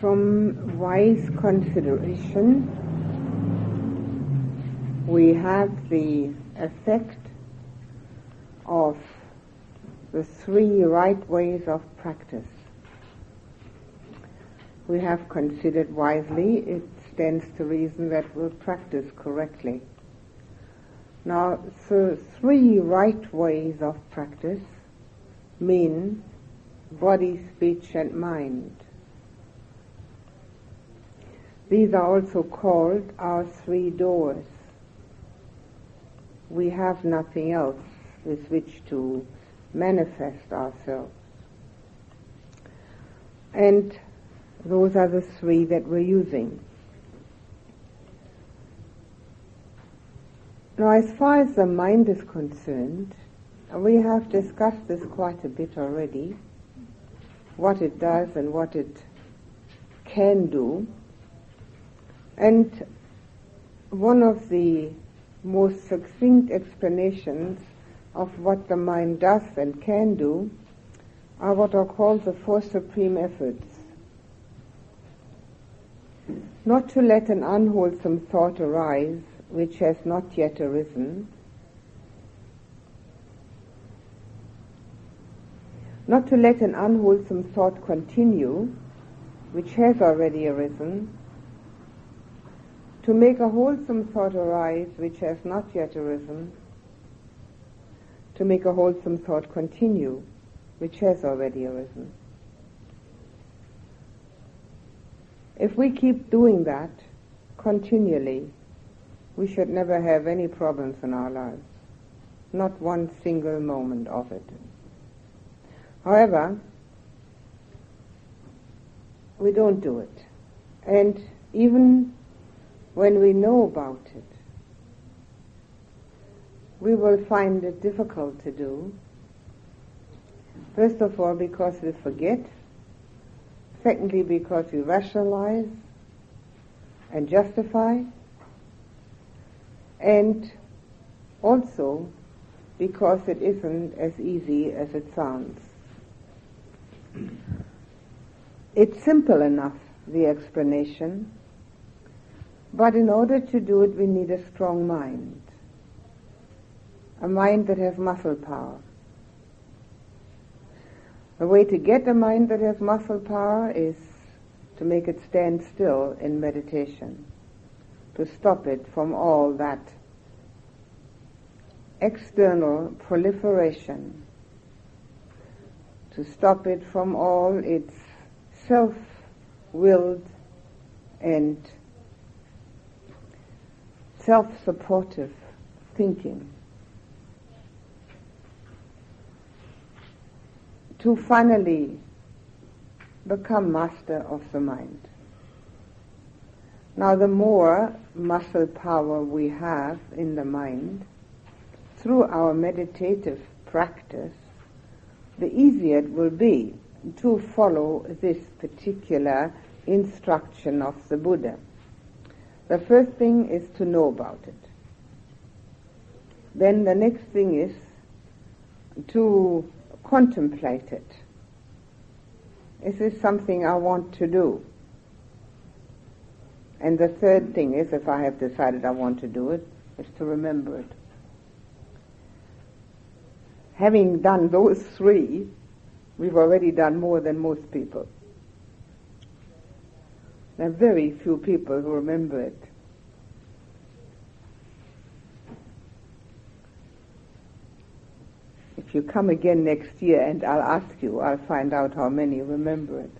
from wise consideration, we have the effect of the three right ways of practice. We have considered wisely, it stands to reason that we'll practice correctly. Now, the three right ways of practice mean body, speech, and mind. These are also called our three doors. We have nothing else with which to manifest ourselves. And those are the three that we're using. Now, as far as the mind is concerned, we have discussed this quite a bit already, what it does and what it can do. And one of the most succinct explanations of what the mind does and can do are what are called the four supreme efforts. Not to let an unwholesome thought arise which has not yet arisen, not to let an unwholesome thought continue which has already arisen, to make a wholesome thought arise which has not yet arisen, to make a wholesome thought continue which has already arisen. If we keep doing that continually, we should never have any problems in our lives. Not one single moment of it. However, we don't do it. And even when we know about it, we will find it difficult to do. First of all, because we forget. Secondly, because we rationalize and justify. And also because it isn't as easy as it sounds. It's simple enough, the explanation, but in order to do it, we need a strong mind. A mind that has muscle power. A way to get a mind that has muscle power is to make it stand still in meditation, to stop it from all that external proliferation, to stop it from all its self-willed and self-supportive thinking. To finally become master of the mind. Now the more muscle power we have in the mind, through our meditative practice, the easier it will be to follow this particular instruction of the Buddha. The first thing is to know about it. Then the next thing is to contemplate it. Is this something I want to do? And the third thing is, if I have decided I want to do it, is to remember it. Having done those three, we've already done more than most people. There are very few people who remember it. If you come again next year and I'll ask you, I'll find out how many remember it.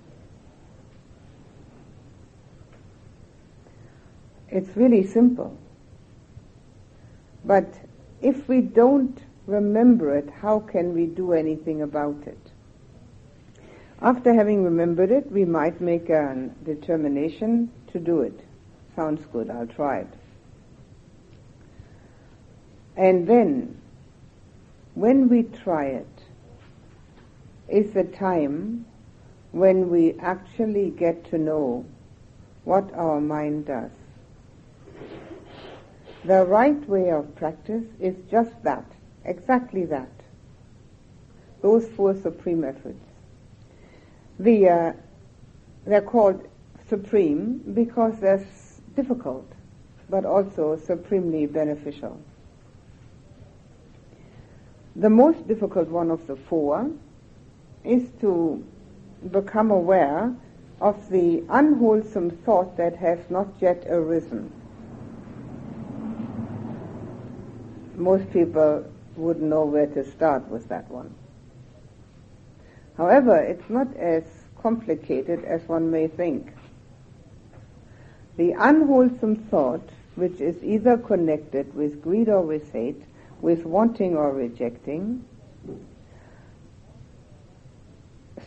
It's really simple. But if we don't remember it, how can we do anything about it? After having remembered it, we might make a determination to do it. Sounds good, I'll try it. And then, when we try it, is the time when we actually get to know what our mind does. The right way of practice is just that, exactly that. Those four supreme efforts. The, uh, they're called supreme because they're difficult, but also supremely beneficial. The most difficult one of the four is to become aware of the unwholesome thought that has not yet arisen. Most people would know where to start with that one. However, it's not as complicated as one may think. The unwholesome thought, which is either connected with greed or with hate, with wanting or rejecting,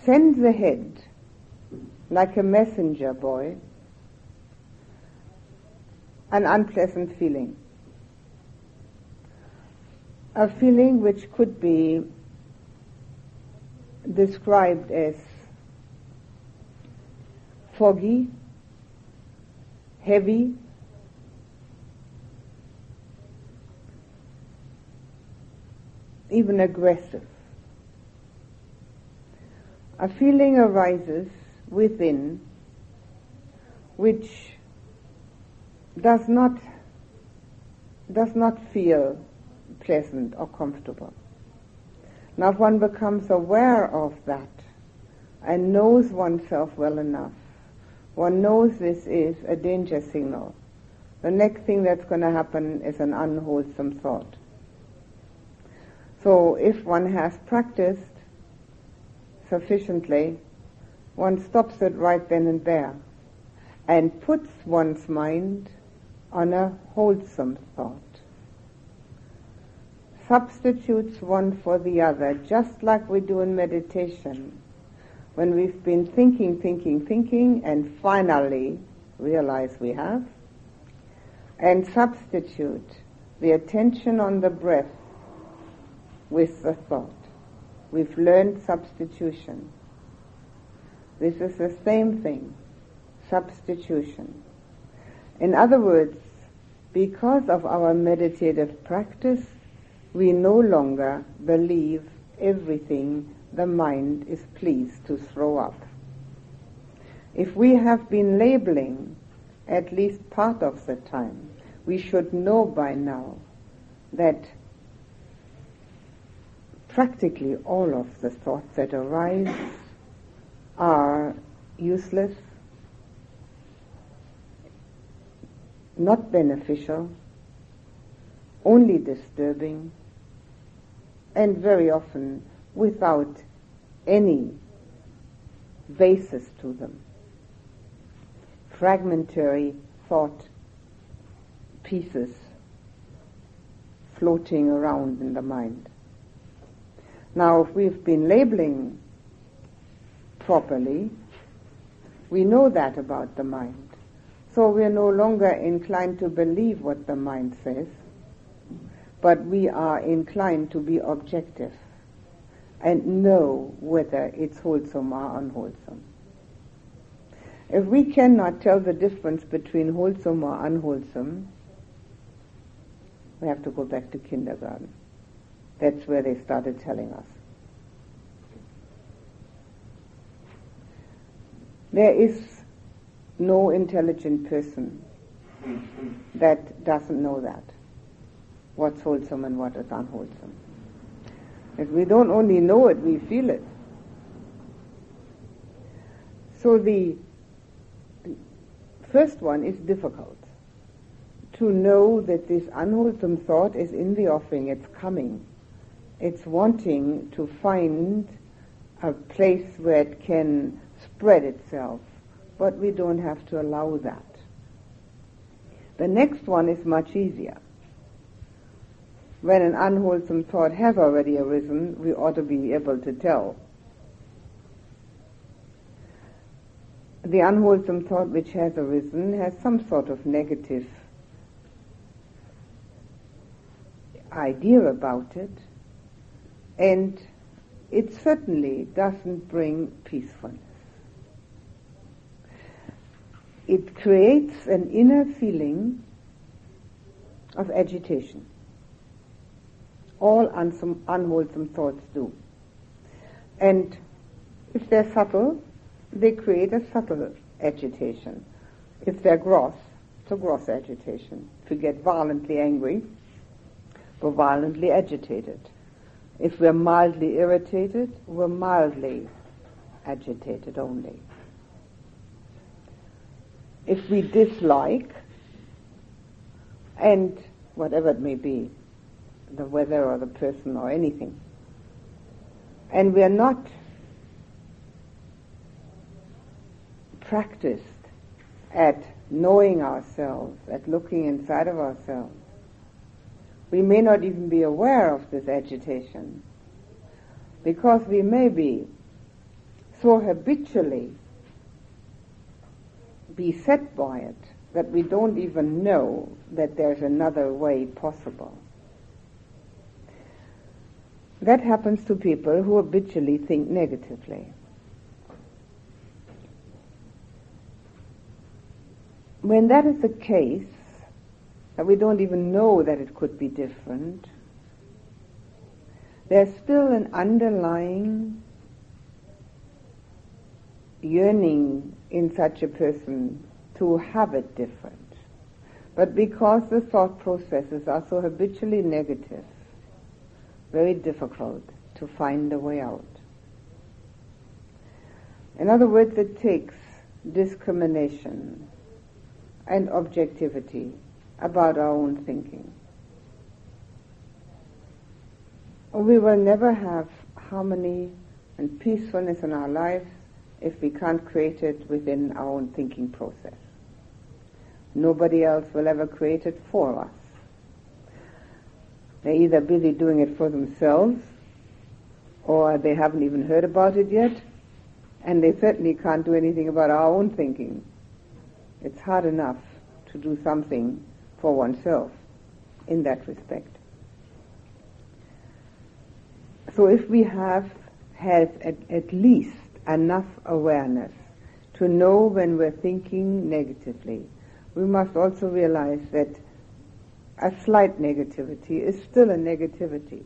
sends ahead like a messenger boy an unpleasant feeling. A feeling which could be described as foggy, heavy, even aggressive. A feeling arises within which does not does not feel pleasant or comfortable. Now if one becomes aware of that and knows oneself well enough, one knows this is a danger signal. The next thing that's going to happen is an unwholesome thought. So if one has practiced sufficiently, one stops it right then and there and puts one's mind on a wholesome thought. Substitutes one for the other, just like we do in meditation when we've been thinking, thinking, thinking, and finally realize we have, and substitute the attention on the breath with the thought. We've learned substitution. This is the same thing, substitution. In other words, because of our meditative practice, we no longer believe everything the mind is pleased to throw up. If we have been labeling at least part of the time, we should know by now that practically all of the thoughts that arise are useless, not beneficial, only disturbing, and very often without any basis to them. Fragmentary thought pieces floating around in the mind. Now, if we've been labeling properly, we know that about the mind. So we're no longer inclined to believe what the mind says, but we are inclined to be objective and know whether it's wholesome or unwholesome. If we cannot tell the difference between wholesome or unwholesome, we have to go back to kindergarten. That's where they started telling us. There is no intelligent person that doesn't know that. What's wholesome and what is unwholesome. If we don't only know it, we feel it. So the first one is difficult. To know that this unwholesome thought is in the offing, it's coming. It's wanting to find a place where it can spread itself, but we don't have to allow that. The next one is much easier when an unwholesome thought has already arisen, we ought to be able to tell. The unwholesome thought which has arisen has some sort of negative idea about it, and it certainly doesn't bring peacefulness. It creates an inner feeling of agitation all unwholesome thoughts do. And if they're subtle, they create a subtle agitation. If they're gross, it's a gross agitation. If we get violently angry, we're violently agitated. If we're mildly irritated, we're mildly agitated only. If we dislike, and whatever it may be, the weather or the person or anything, and we are not practiced at knowing ourselves, at looking inside of ourselves, we may not even be aware of this agitation because we may be so habitually beset by it that we don't even know that there's another way possible. That happens to people who habitually think negatively. When that is the case, that we don't even know that it could be different, there's still an underlying yearning in such a person to have it different. But because the thought processes are so habitually negative, very difficult to find a way out. In other words, it takes discrimination and objectivity about our own thinking. We will never have harmony and peacefulness in our lives if we can't create it within our own thinking process. Nobody else will ever create it for us. They're either busy doing it for themselves or they haven't even heard about it yet and they certainly can't do anything about our own thinking. It's hard enough to do something for oneself in that respect. So if we have had at, at least enough awareness to know when we're thinking negatively, we must also realize that a slight negativity is still a negativity.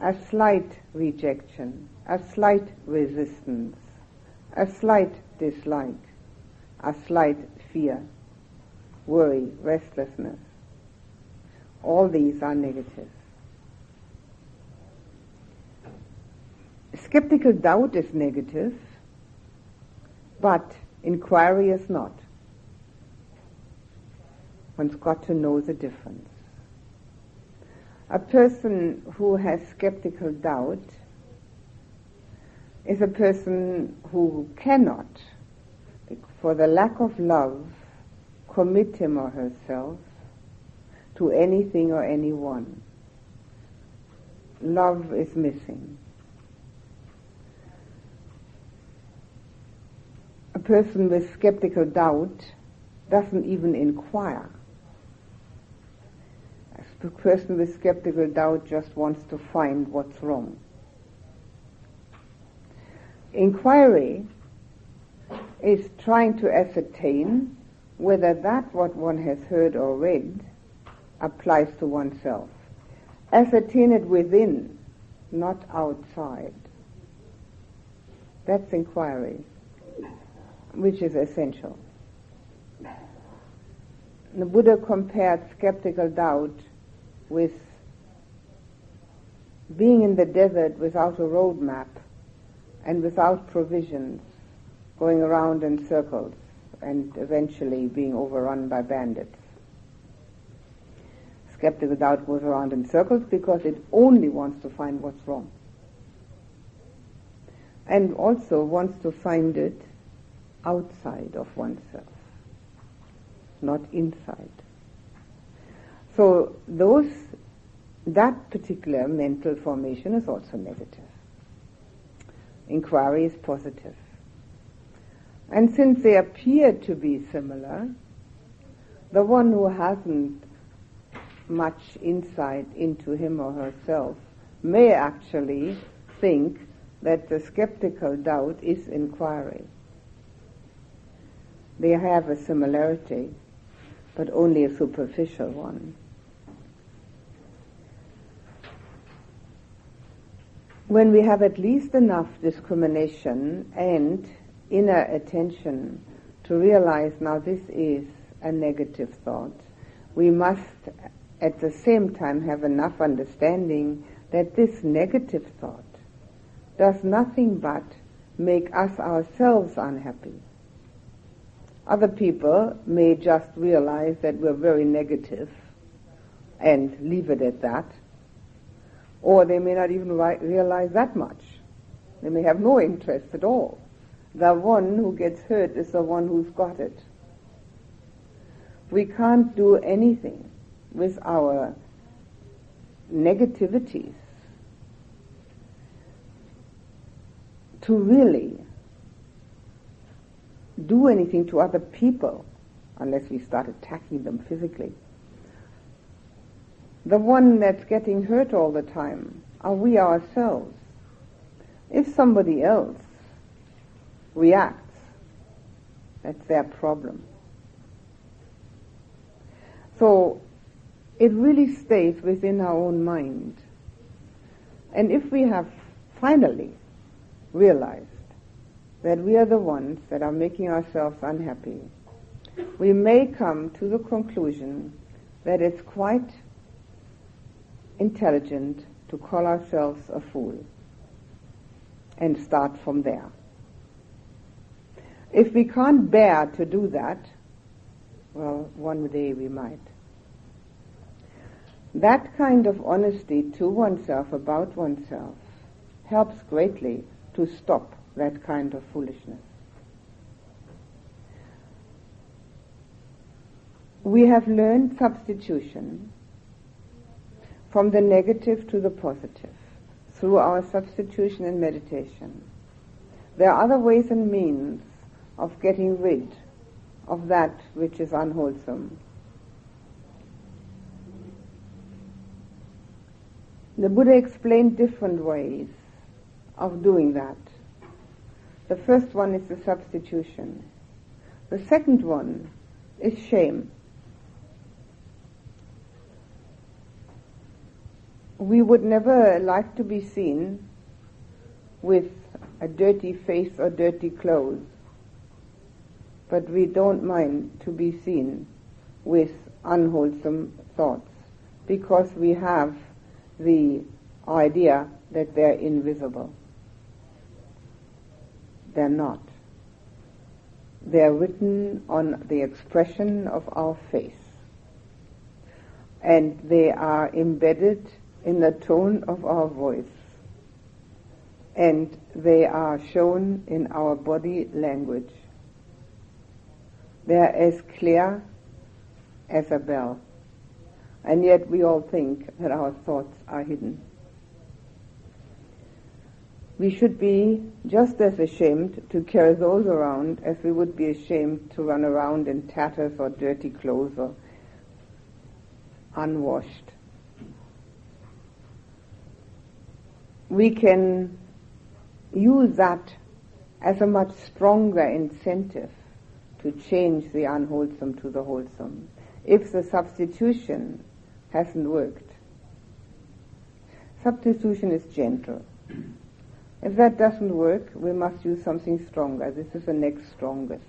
A slight rejection, a slight resistance, a slight dislike, a slight fear, worry, restlessness. All these are negative. Skeptical doubt is negative, but inquiry is not. One's got to know the difference. A person who has skeptical doubt is a person who cannot, for the lack of love, commit him or herself to anything or anyone. Love is missing. A person with skeptical doubt doesn't even inquire. A person with skeptical doubt just wants to find what's wrong. Inquiry is trying to ascertain whether that what one has heard or read applies to oneself. Ascertain it within, not outside. That's inquiry which is essential. The Buddha compared skeptical doubt with being in the desert without a road map and without provisions, going around in circles and eventually being overrun by bandits. Skeptical doubt goes around in circles because it only wants to find what's wrong. And also wants to find it outside of oneself, not inside. So those, that particular mental formation is also negative. Inquiry is positive. And since they appear to be similar, the one who hasn't much insight into him or herself may actually think that the skeptical doubt is inquiry. They have a similarity, but only a superficial one. when we have at least enough discrimination and inner attention to realize now this is a negative thought, we must at the same time have enough understanding that this negative thought does nothing but make us ourselves unhappy. Other people may just realize that we're very negative and leave it at that, or they may not even realize that much. They may have no interest at all. The one who gets hurt is the one who's got it. We can't do anything with our negativities to really do anything to other people unless we start attacking them physically. The one that's getting hurt all the time are we ourselves. If somebody else reacts, that's their problem. So it really stays within our own mind. And if we have finally realized that we are the ones that are making ourselves unhappy, we may come to the conclusion that it's quite intelligent to call ourselves a fool and start from there. If we can't bear to do that, well, one day we might. That kind of honesty to oneself about oneself helps greatly to stop that kind of foolishness. We have learned substitution from the negative to the positive through our substitution and meditation. There are other ways and means of getting rid of that which is unwholesome. The Buddha explained different ways of doing that. The first one is the substitution. The second one is shame. We would never like to be seen with a dirty face or dirty clothes, but we don't mind to be seen with unwholesome thoughts because we have the idea that they're invisible. They're not. They're written on the expression of our face. And they are embedded in the tone of our voice. And they are shown in our body language. They're as clear as a bell. And yet we all think that our thoughts are hidden. We should be just as ashamed to carry those around as we would be ashamed to run around in tatters or dirty clothes or unwashed. We can use that as a much stronger incentive to change the unwholesome to the wholesome. If the substitution hasn't worked. Substitution is gentle. If that doesn't work, we must use something stronger. This is the next strongest.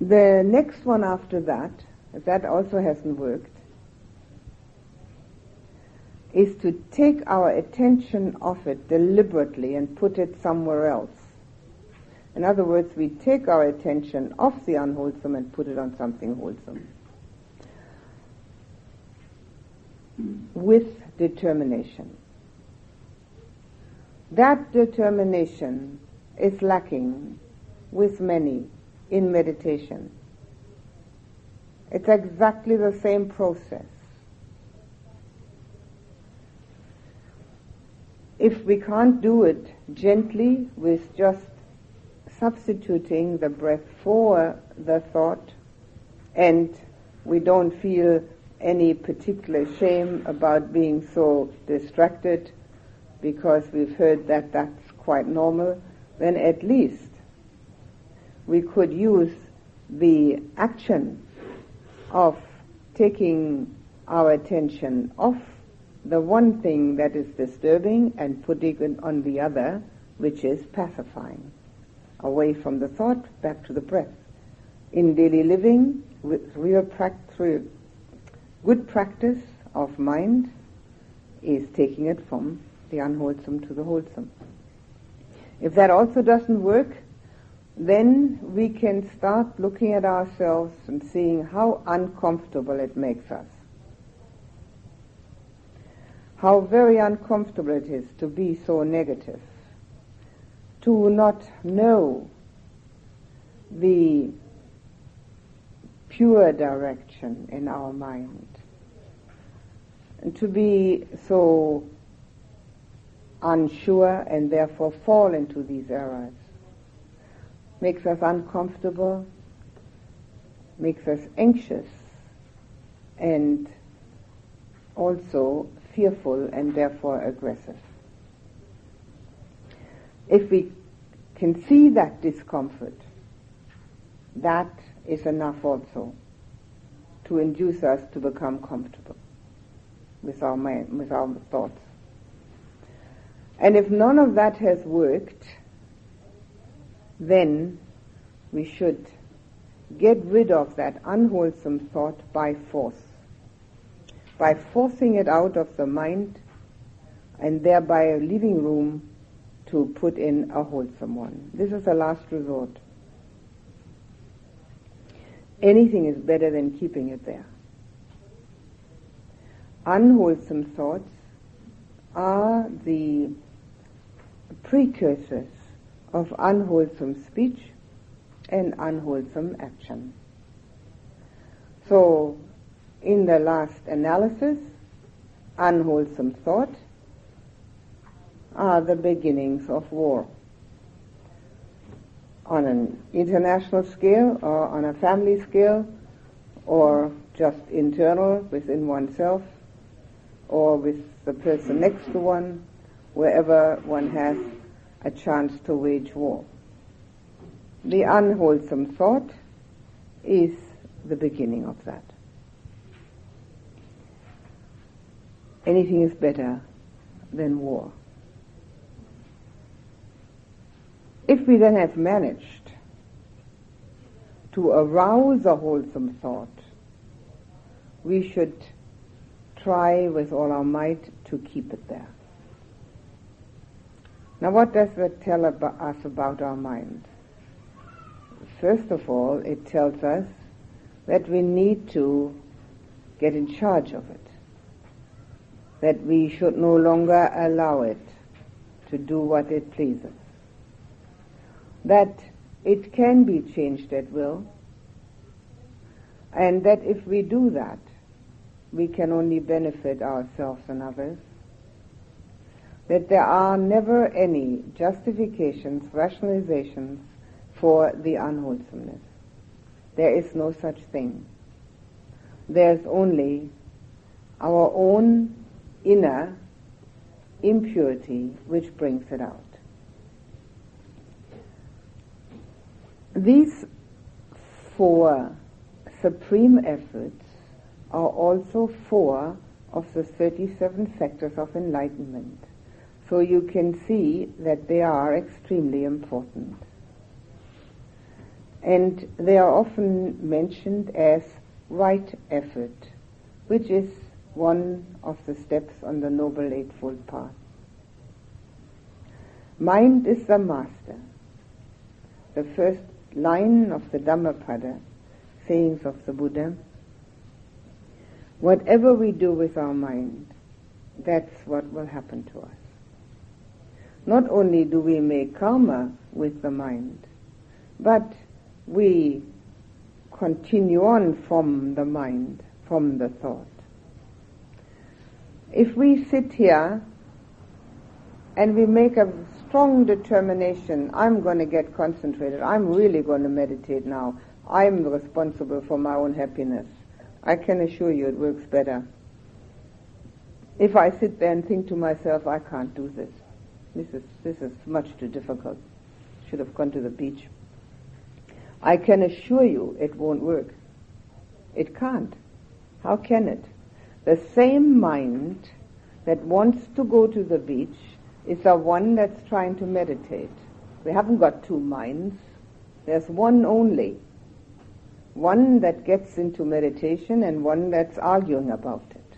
The next one after that, if that also hasn't worked, is to take our attention off it deliberately and put it somewhere else. In other words, we take our attention off the unwholesome and put it on something wholesome. With determination. That determination is lacking with many in meditation. It's exactly the same process. If we can't do it gently with just substituting the breath for the thought and we don't feel any particular shame about being so distracted because we've heard that that's quite normal, then at least we could use the action of taking our attention off the one thing that is disturbing and putting it on the other, which is pacifying. Away from the thought, back to the breath. In daily living, with real practice, good practice of mind is taking it from the unwholesome to the wholesome. If that also doesn't work, then we can start looking at ourselves and seeing how uncomfortable it makes us how very uncomfortable it is to be so negative, to not know the pure direction in our mind, to be so unsure and therefore fall into these errors. Makes us uncomfortable, makes us anxious, and also fearful and therefore aggressive. If we can see that discomfort, that is enough also to induce us to become comfortable with our mind, with our thoughts. And if none of that has worked, then we should get rid of that unwholesome thought by force by forcing it out of the mind and thereby leaving room to put in a wholesome one. This is a last resort. Anything is better than keeping it there. Unwholesome thoughts are the precursors of unwholesome speech and unwholesome action. So in the last analysis, unwholesome thought are the beginnings of war. On an international scale or on a family scale or just internal within oneself or with the person next to one, wherever one has a chance to wage war. The unwholesome thought is the beginning of that. anything is better than war. If we then have managed to arouse a wholesome thought, we should try with all our might to keep it there. Now what does that tell us about our mind? First of all, it tells us that we need to get in charge of it that we should no longer allow it to do what it pleases. That it can be changed at will, and that if we do that, we can only benefit ourselves and others. That there are never any justifications, rationalizations for the unwholesomeness. There is no such thing. There's only our own inner impurity which brings it out. These four supreme efforts are also four of the 37 factors of enlightenment. So you can see that they are extremely important. And they are often mentioned as right effort, which is one of the steps on the Noble Eightfold Path. Mind is the master. The first line of the Dhammapada, sayings of the Buddha, whatever we do with our mind, that's what will happen to us. Not only do we make karma with the mind, but we continue on from the mind, from the thought if we sit here and we make a strong determination, I'm going to get concentrated, I'm really going to meditate now, I'm responsible for my own happiness, I can assure you it works better. If I sit there and think to myself, I can't do this, this is, this is much too difficult, should have gone to the beach. I can assure you it won't work. It can't. How can it? The same mind that wants to go to the beach is the one that's trying to meditate. We haven't got two minds. There's one only. One that gets into meditation and one that's arguing about it.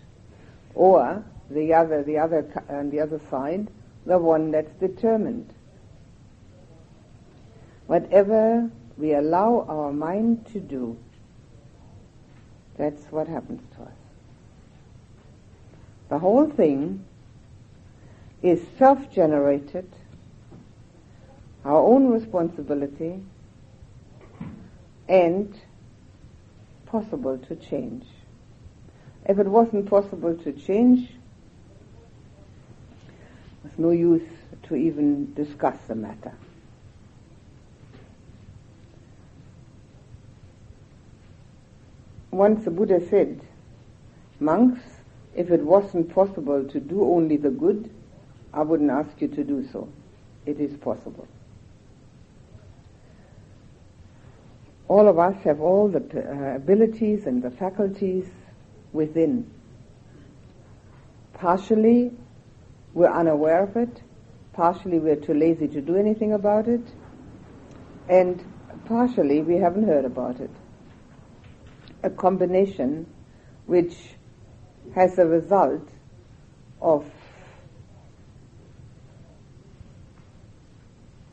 Or the other, the other, on uh, the other side, the one that's determined. Whatever we allow our mind to do, that's what happens to us. The whole thing is self-generated, our own responsibility, and possible to change. If it wasn't possible to change, there's no use to even discuss the matter. Once the Buddha said, monks, if it wasn't possible to do only the good, I wouldn't ask you to do so. It is possible. All of us have all the uh, abilities and the faculties within. Partially, we're unaware of it. Partially, we're too lazy to do anything about it. And partially, we haven't heard about it. A combination which has a result of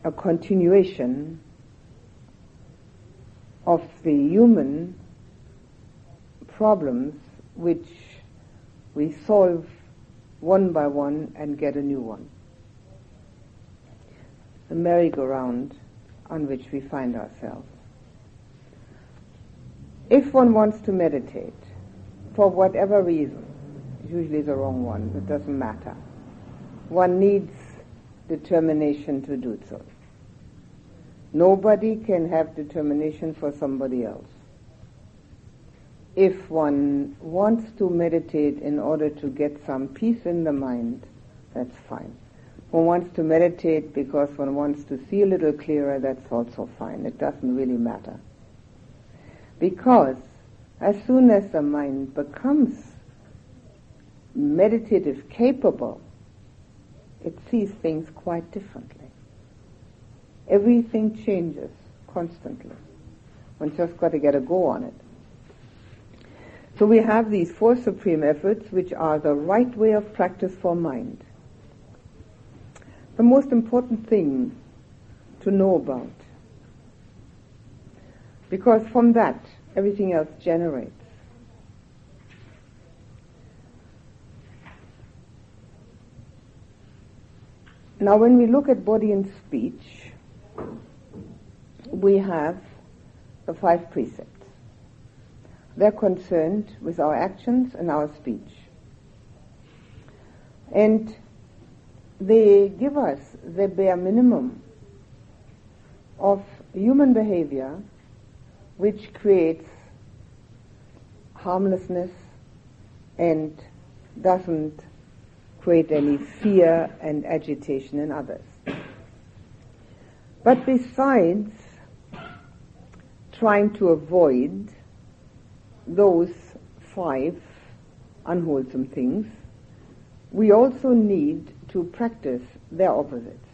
a continuation of the human problems which we solve one by one and get a new one. The merry-go-round on which we find ourselves. If one wants to meditate, for whatever reason, usually the wrong one, it doesn't matter, one needs determination to do so. Nobody can have determination for somebody else. If one wants to meditate in order to get some peace in the mind, that's fine. One wants to meditate because one wants to see a little clearer, that's also fine. It doesn't really matter. Because as soon as the mind becomes meditative capable, it sees things quite differently. Everything changes constantly. One just got to get a go on it. So we have these four supreme efforts which are the right way of practice for mind. The most important thing to know about. Because from that, everything else generates. Now when we look at body and speech, we have the five precepts. They're concerned with our actions and our speech. And they give us the bare minimum of human behavior which creates harmlessness and doesn't create any fear and agitation in others. But besides trying to avoid those five unwholesome things, we also need to practice their opposites.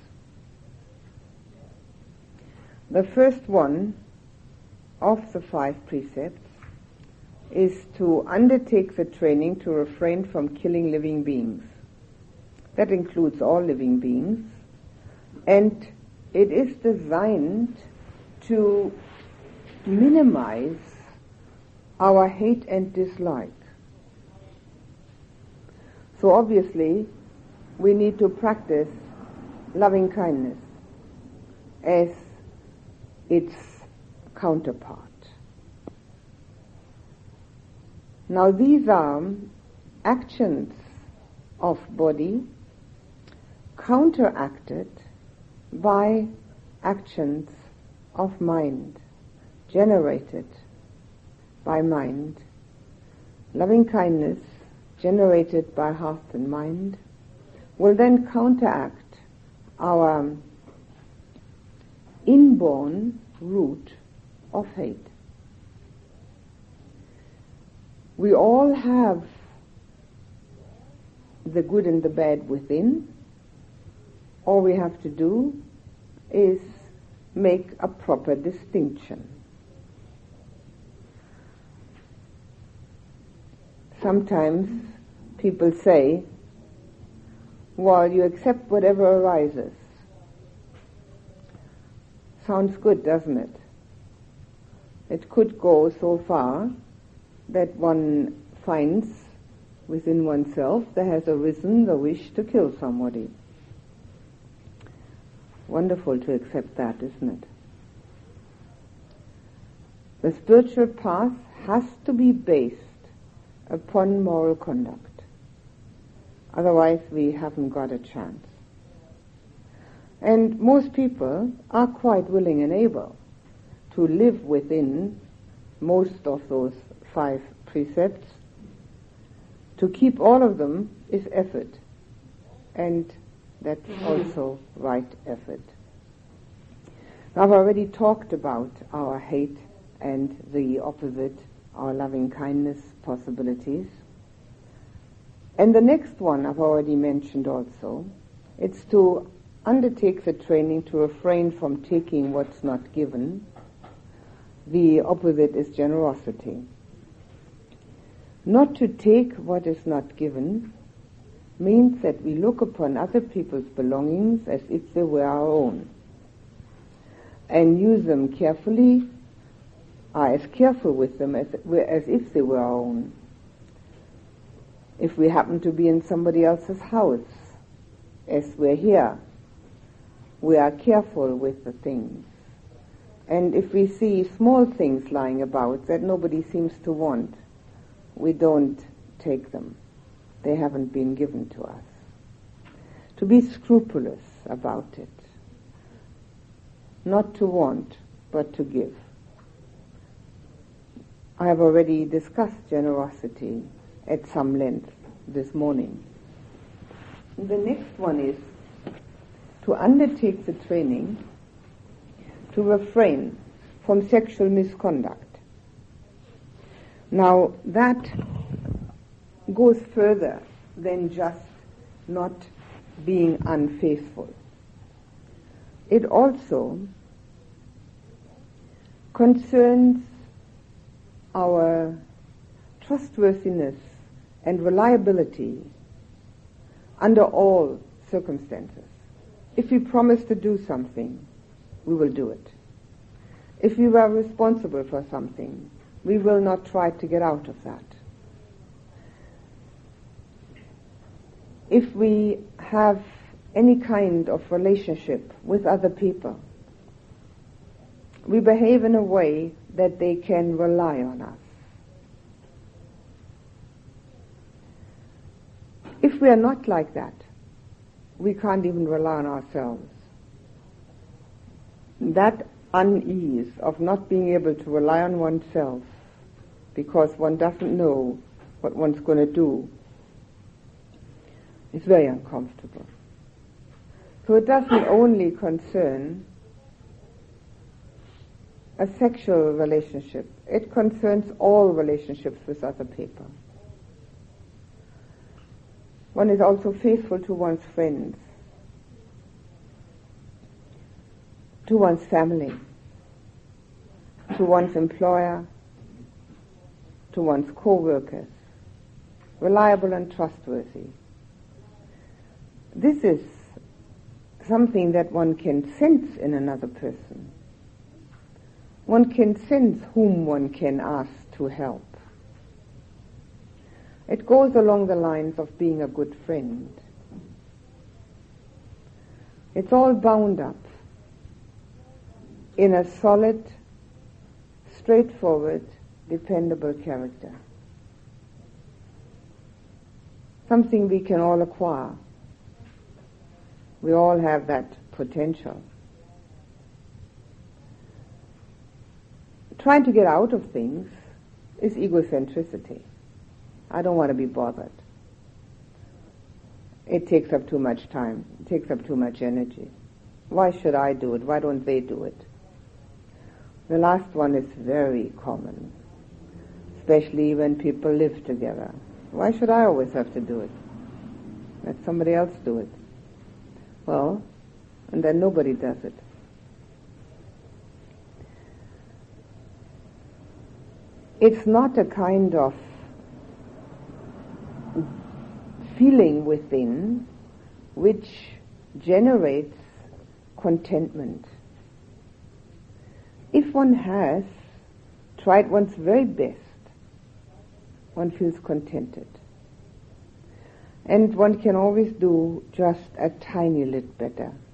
The first one of the five precepts is to undertake the training to refrain from killing living beings. That includes all living beings. And it is designed to minimize our hate and dislike. So obviously, we need to practice loving kindness as its counterpart. Now these are actions of body counteracted by actions of mind, generated by mind. Loving kindness, generated by heart and mind, will then counteract our inborn root of hate. We all have the good and the bad within. All we have to do is make a proper distinction. Sometimes people say, well, you accept whatever arises. Sounds good, doesn't it? It could go so far that one finds within oneself there has arisen the wish to kill somebody. Wonderful to accept that, isn't it? The spiritual path has to be based upon moral conduct. Otherwise, we haven't got a chance. And most people are quite willing and able to live within most of those five precepts. To keep all of them is effort. And that's also right effort. I've already talked about our hate and the opposite, our loving kindness possibilities. And the next one I've already mentioned also. It's to undertake the training to refrain from taking what's not given. The opposite is generosity. Not to take what is not given means that we look upon other people's belongings as if they were our own and use them carefully, are as careful with them as, as if they were our own. If we happen to be in somebody else's house, as we're here, we are careful with the things. And if we see small things lying about that nobody seems to want, we don't take them. They haven't been given to us. To be scrupulous about it. Not to want, but to give. I have already discussed generosity at some length this morning. The next one is to undertake the training to refrain from sexual misconduct. Now, that goes further than just not being unfaithful. It also concerns our trustworthiness and reliability under all circumstances. If we promise to do something, we will do it. If we are responsible for something, we will not try to get out of that. If we have any kind of relationship with other people, we behave in a way that they can rely on us. If we are not like that, we can't even rely on ourselves. That unease of not being able to rely on oneself because one doesn't know what one's going to do is very uncomfortable. So it doesn't only concern a sexual relationship, it concerns all relationships with other people. One is also faithful to one's friends, to one's family, to one's employer, to one's co-workers, reliable and trustworthy. This is something that one can sense in another person. One can sense whom one can ask to help. It goes along the lines of being a good friend. It's all bound up in a solid, straightforward, dependable character. Something we can all acquire. We all have that potential. Trying to get out of things is egocentricity. I don't want to be bothered. It takes up too much time. It takes up too much energy. Why should I do it? Why don't they do it? The last one is very common, especially when people live together. Why should I always have to do it? Let somebody else do it. Well, and then nobody does it. It's not a kind of feeling within which generates contentment. If one has tried one's very best, one feels contented. And one can always do just a tiny little better. Uh.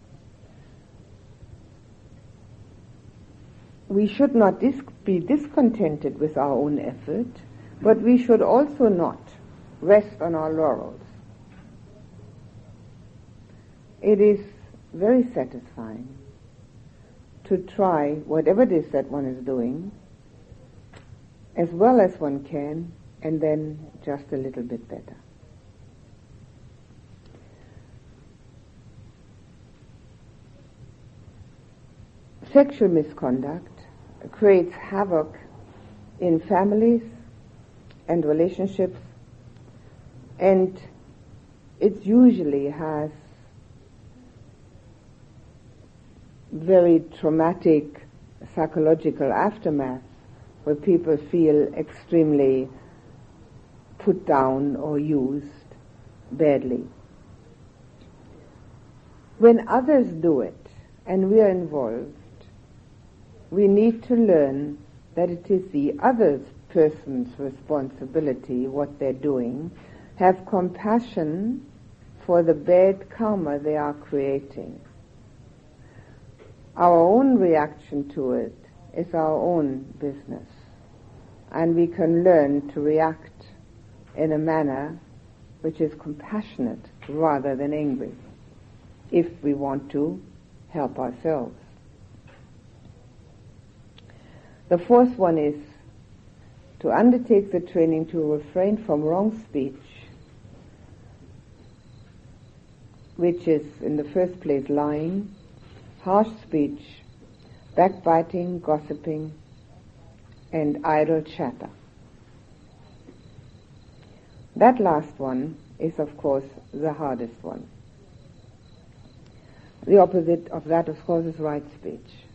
We should not dis- be discontented with our own effort, but we should also not rest on our laurels. It is very satisfying to try whatever it is that one is doing as well as one can and then just a little bit better. Sexual misconduct creates havoc in families and relationships and it usually has very traumatic psychological aftermath where people feel extremely put down or used badly. When others do it and we are involved, we need to learn that it is the other person's responsibility what they're doing, have compassion for the bad karma they are creating. Our own reaction to it is our own business. And we can learn to react in a manner which is compassionate rather than angry if we want to help ourselves. The fourth one is to undertake the training to refrain from wrong speech, which is in the first place lying, harsh speech, backbiting, gossiping, and idle chatter. That last one is, of course, the hardest one. The opposite of that, of course, is right speech.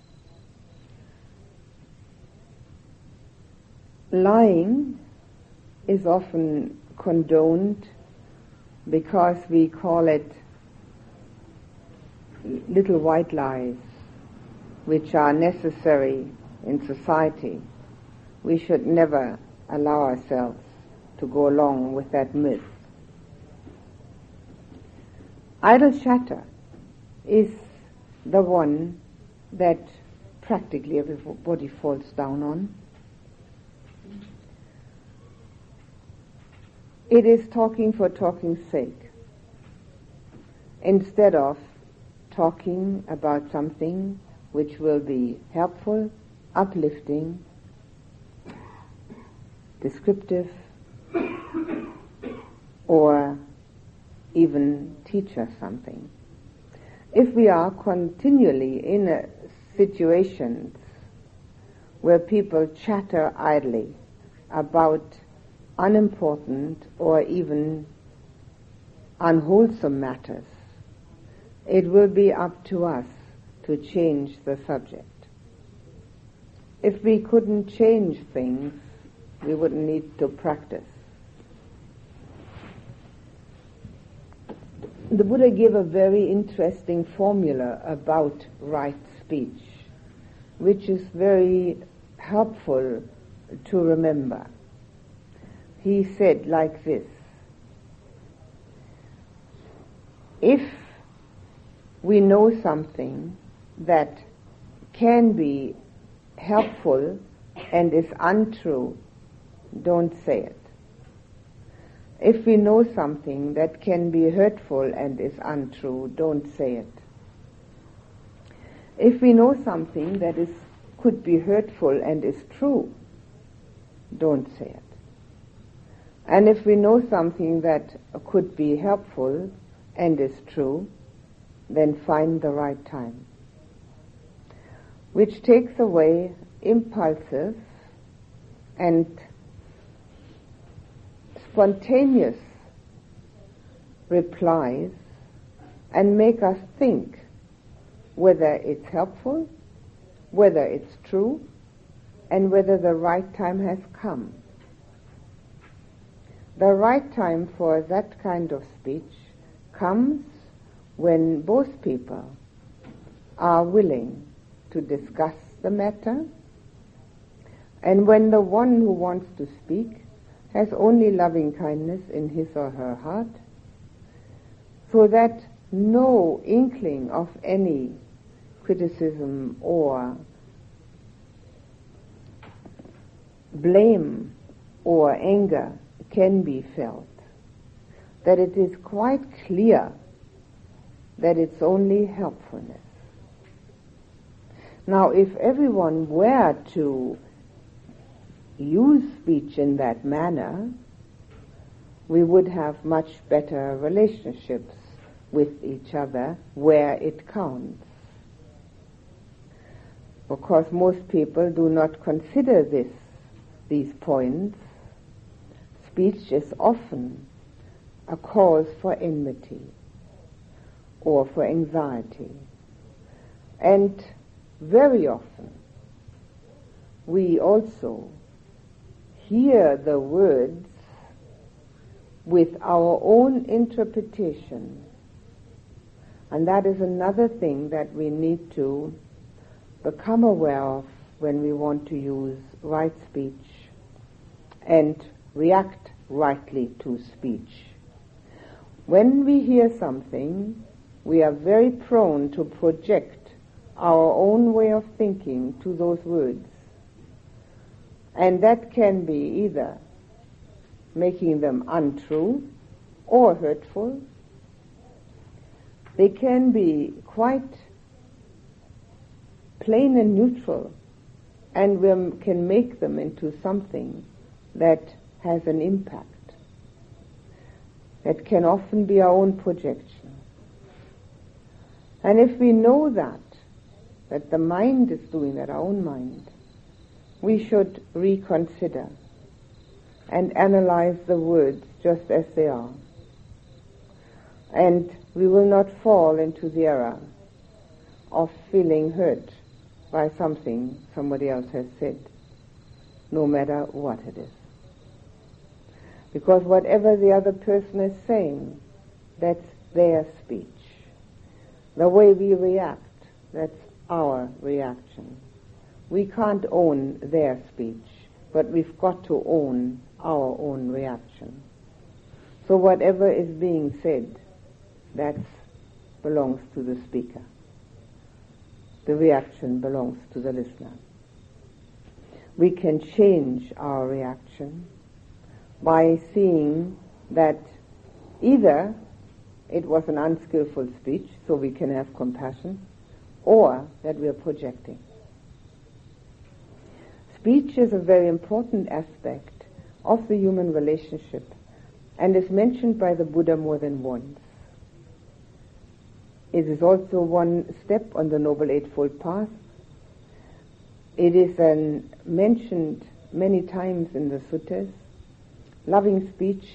Lying is often condoned because we call it little white lies which are necessary in society. We should never allow ourselves to go along with that myth. Idle chatter is the one that practically everybody falls down on. It is talking for talking's sake instead of talking about something which will be helpful, uplifting, descriptive, or even teach us something. If we are continually in situations where people chatter idly about unimportant or even unwholesome matters, it will be up to us to change the subject. If we couldn't change things, we wouldn't need to practice. The Buddha gave a very interesting formula about right speech, which is very helpful to remember. He said like this, if we know something that can be helpful and is untrue, don't say it. If we know something that can be hurtful and is untrue, don't say it. If we know something that is could be hurtful and is true, don't say it. And if we know something that could be helpful and is true, then find the right time which takes away impulsive and spontaneous replies and make us think whether it's helpful, whether it's true, and whether the right time has come. The right time for that kind of speech comes when both people are willing to discuss the matter and when the one who wants to speak has only loving kindness in his or her heart so that no inkling of any criticism or blame or anger can be felt. That it is quite clear that it's only helpfulness. Now, if everyone were to use speech in that manner, we would have much better relationships with each other where it counts. Because most people do not consider this, these points. Speech is often a cause for enmity or for anxiety. And very often we also hear the words with our own interpretation and that is another thing that we need to become aware of when we want to use right speech and react rightly to speech. When we hear something, we are very prone to project our own way of thinking to those words. And that can be either making them untrue or hurtful they can be quite plain and neutral and we can make them into something that has an impact. That can often be our own projection. And if we know that, that the mind is doing that, our own mind, we should reconsider and analyze the words just as they are. And we will not fall into the error of feeling hurt by something somebody else has said, no matter what it is. Because whatever the other person is saying, that's their speech. The way we react, that's our reaction. We can't own their speech, but we've got to own our own reaction. So whatever is being said, that belongs to the speaker. The reaction belongs to the listener. We can change our reaction by seeing that either it was an unskillful speech, so we can have compassion, or that we are projecting. Speech is a very important aspect of the human relationship and is mentioned by the Buddha more than once. It is also one step on the Noble Eightfold Path. It is an, mentioned many times in the suttas. Loving speech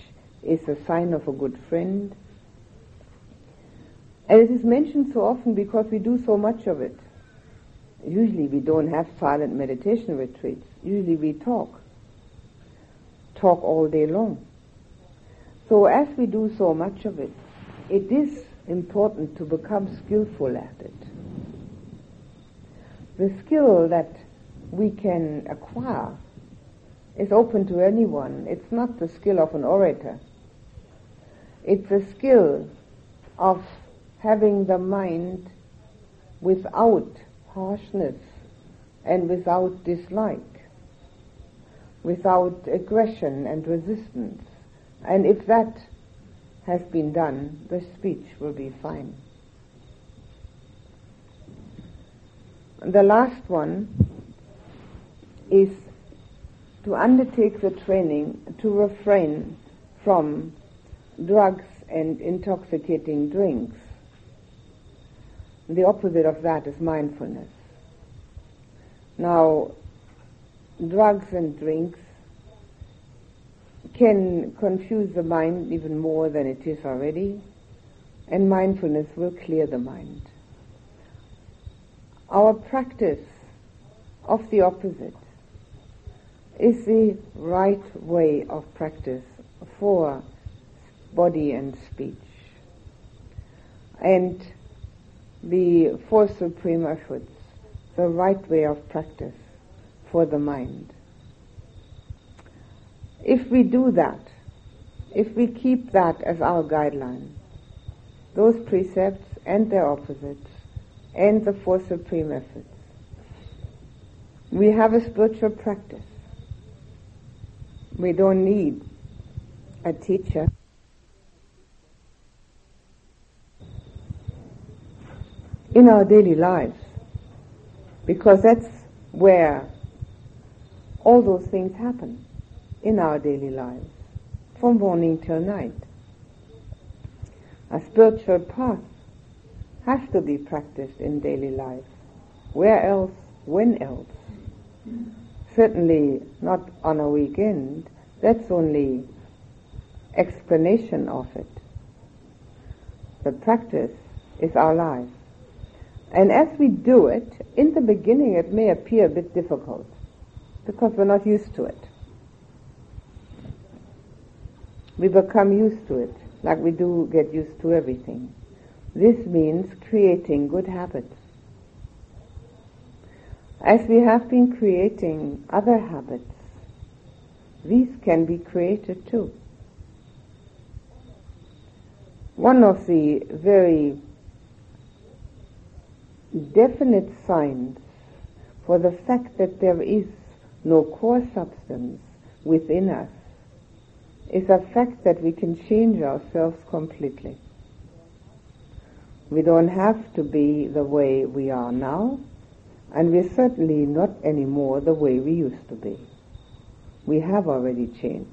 is a sign of a good friend. And it is mentioned so often because we do so much of it. Usually we don't have silent meditation retreats. Usually we talk. Talk all day long. So as we do so much of it, it is important to become skillful at it. The skill that we can acquire is open to anyone. It's not the skill of an orator. It's a skill of having the mind without harshness and without dislike, without aggression and resistance. And if that has been done, the speech will be fine. The last one is to undertake the training to refrain from drugs and intoxicating drinks. The opposite of that is mindfulness. Now, drugs and drinks can confuse the mind even more than it is already, and mindfulness will clear the mind. Our practice of the opposite is the right way of practice for body and speech. And the Four Supreme Efforts, the right way of practice for the mind. If we do that, if we keep that as our guideline, those precepts and their opposites, and the Four Supreme Efforts, we have a spiritual practice. We don't need a teacher. In our daily lives, because that's where all those things happen in our daily lives, from morning till night. A spiritual path has to be practiced in daily life. Where else? When else? Certainly not on a weekend. That's only explanation of it. The practice is our life. And as we do it, in the beginning it may appear a bit difficult because we're not used to it. We become used to it, like we do get used to everything. This means creating good habits. As we have been creating other habits, these can be created too. One of the very definite signs for the fact that there is no core substance within us is the fact that we can change ourselves completely. We don't have to be the way we are now, and we're certainly not anymore the way we used to be. We have already changed.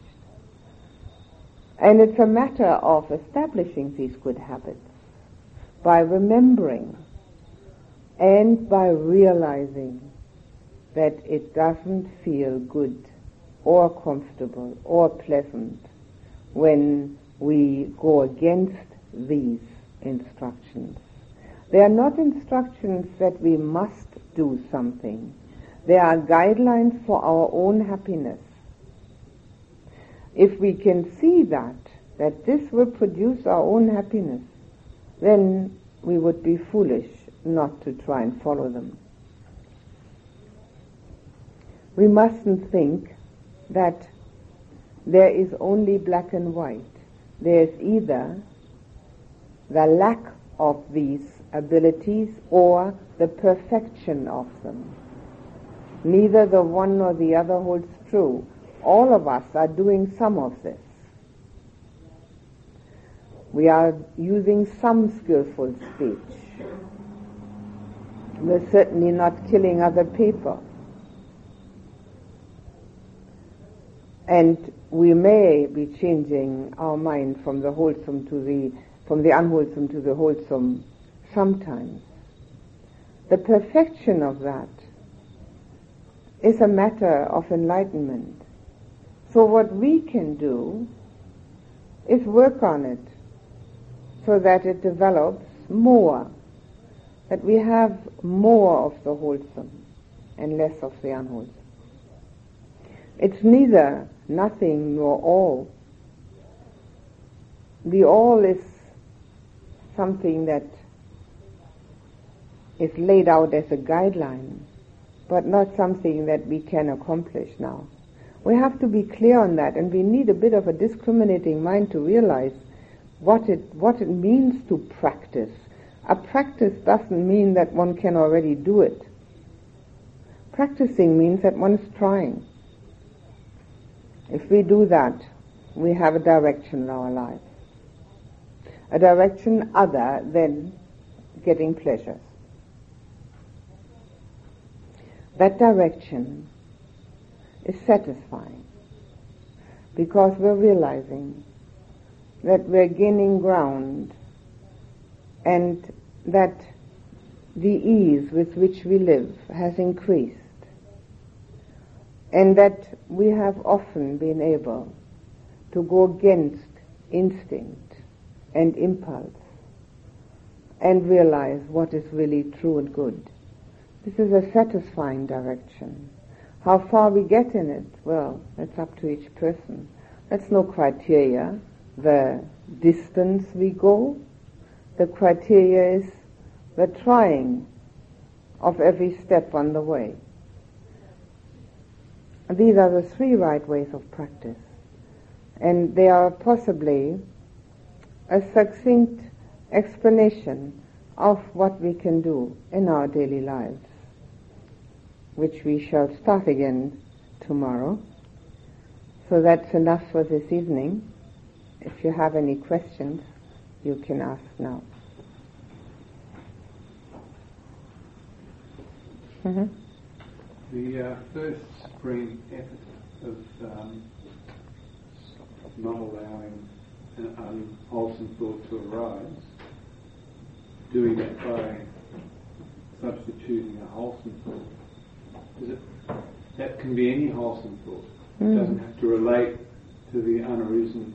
And it's a matter of establishing these good habits by remembering and by realizing that it doesn't feel good or comfortable or pleasant when we go against these instructions. They are not instructions that we must do something. They are guidelines for our own happiness. If we can see that, that this will produce our own happiness, then we would be foolish not to try and follow them. We mustn't think that there is only black and white. There's either the lack of these abilities or the perfection of them. Neither the one nor the other holds true. All of us are doing some of this. We are using some skillful speech. We're certainly not killing other people. And we may be changing our mind from the wholesome to the, from the unwholesome to the wholesome sometimes. The perfection of that is a matter of enlightenment. So what we can do is work on it so that it develops more, that we have more of the wholesome and less of the unwholesome. It's neither nothing nor all. The all is something that is laid out as a guideline, but not something that we can accomplish now. We have to be clear on that, and we need a bit of a discriminating mind to realize what it, what it means to practice. A practice doesn't mean that one can already do it. Practicing means that one is trying. If we do that, we have a direction in our life. A direction other than getting pleasures. That direction is satisfying because we're realizing that we're gaining ground and that the ease with which we live has increased and that we have often been able to go against instinct and impulse and realize what is really true and good. This is a satisfying direction. How far we get in it, well, that's up to each person. That's no criteria. The distance we go, the criteria is the trying of every step on the way. These are the three right ways of practice. And they are possibly a succinct explanation of what we can do in our daily lives, which we shall start again tomorrow. So that's enough for this evening. If you have any questions, you can ask now. Mm-hmm. The uh, first supreme effort of um, not allowing an unwholesome thought to arise, doing it by substituting a wholesome thought. That can be any wholesome thought. It mm. doesn't have to relate to the unarisen,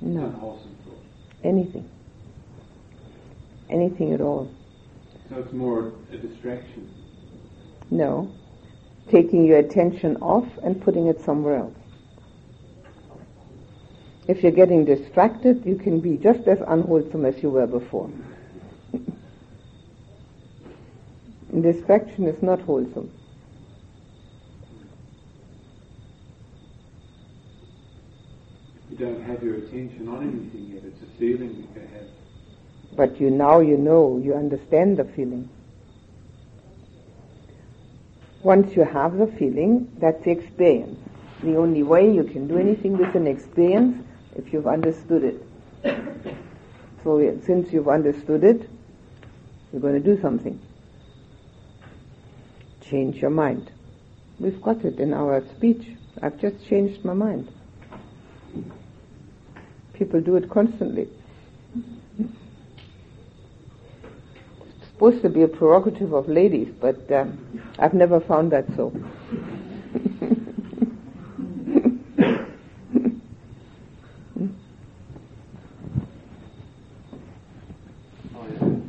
no. unwholesome thought. Anything. Anything at all. So it's more a distraction. No. Taking your attention off and putting it somewhere else. If you're getting distracted, you can be just as unwholesome as you were before. Distraction is not wholesome. You don't have your attention on anything yet. It's a feeling that you have. But you now you know, you understand the feeling. Once you have the feeling, that's the experience. The only way you can do anything with an experience if you've understood it. So since you've understood it, you're going to do something. Change your mind. We've got it in our speech. I've just changed my mind. People do it constantly. It's supposed to be a prerogative of ladies, but um, I've never found that so.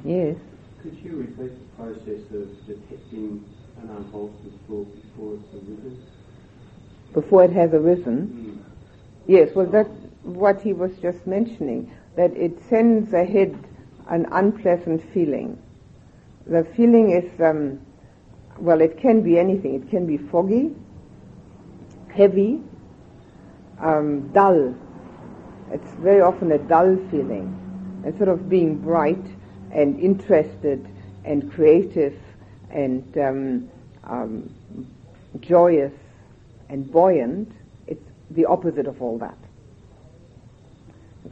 yes. Could you repeat the process of detecting an unwholesome thought before it's arisen? Before it has arisen? Mm. Yes, well, that's what he was just mentioning, that it sends ahead an unpleasant feeling the feeling is, um, well, it can be anything. It can be foggy, heavy, um, dull. It's very often a dull feeling. Instead of being bright and interested and creative and um, um, joyous and buoyant, it's the opposite of all that.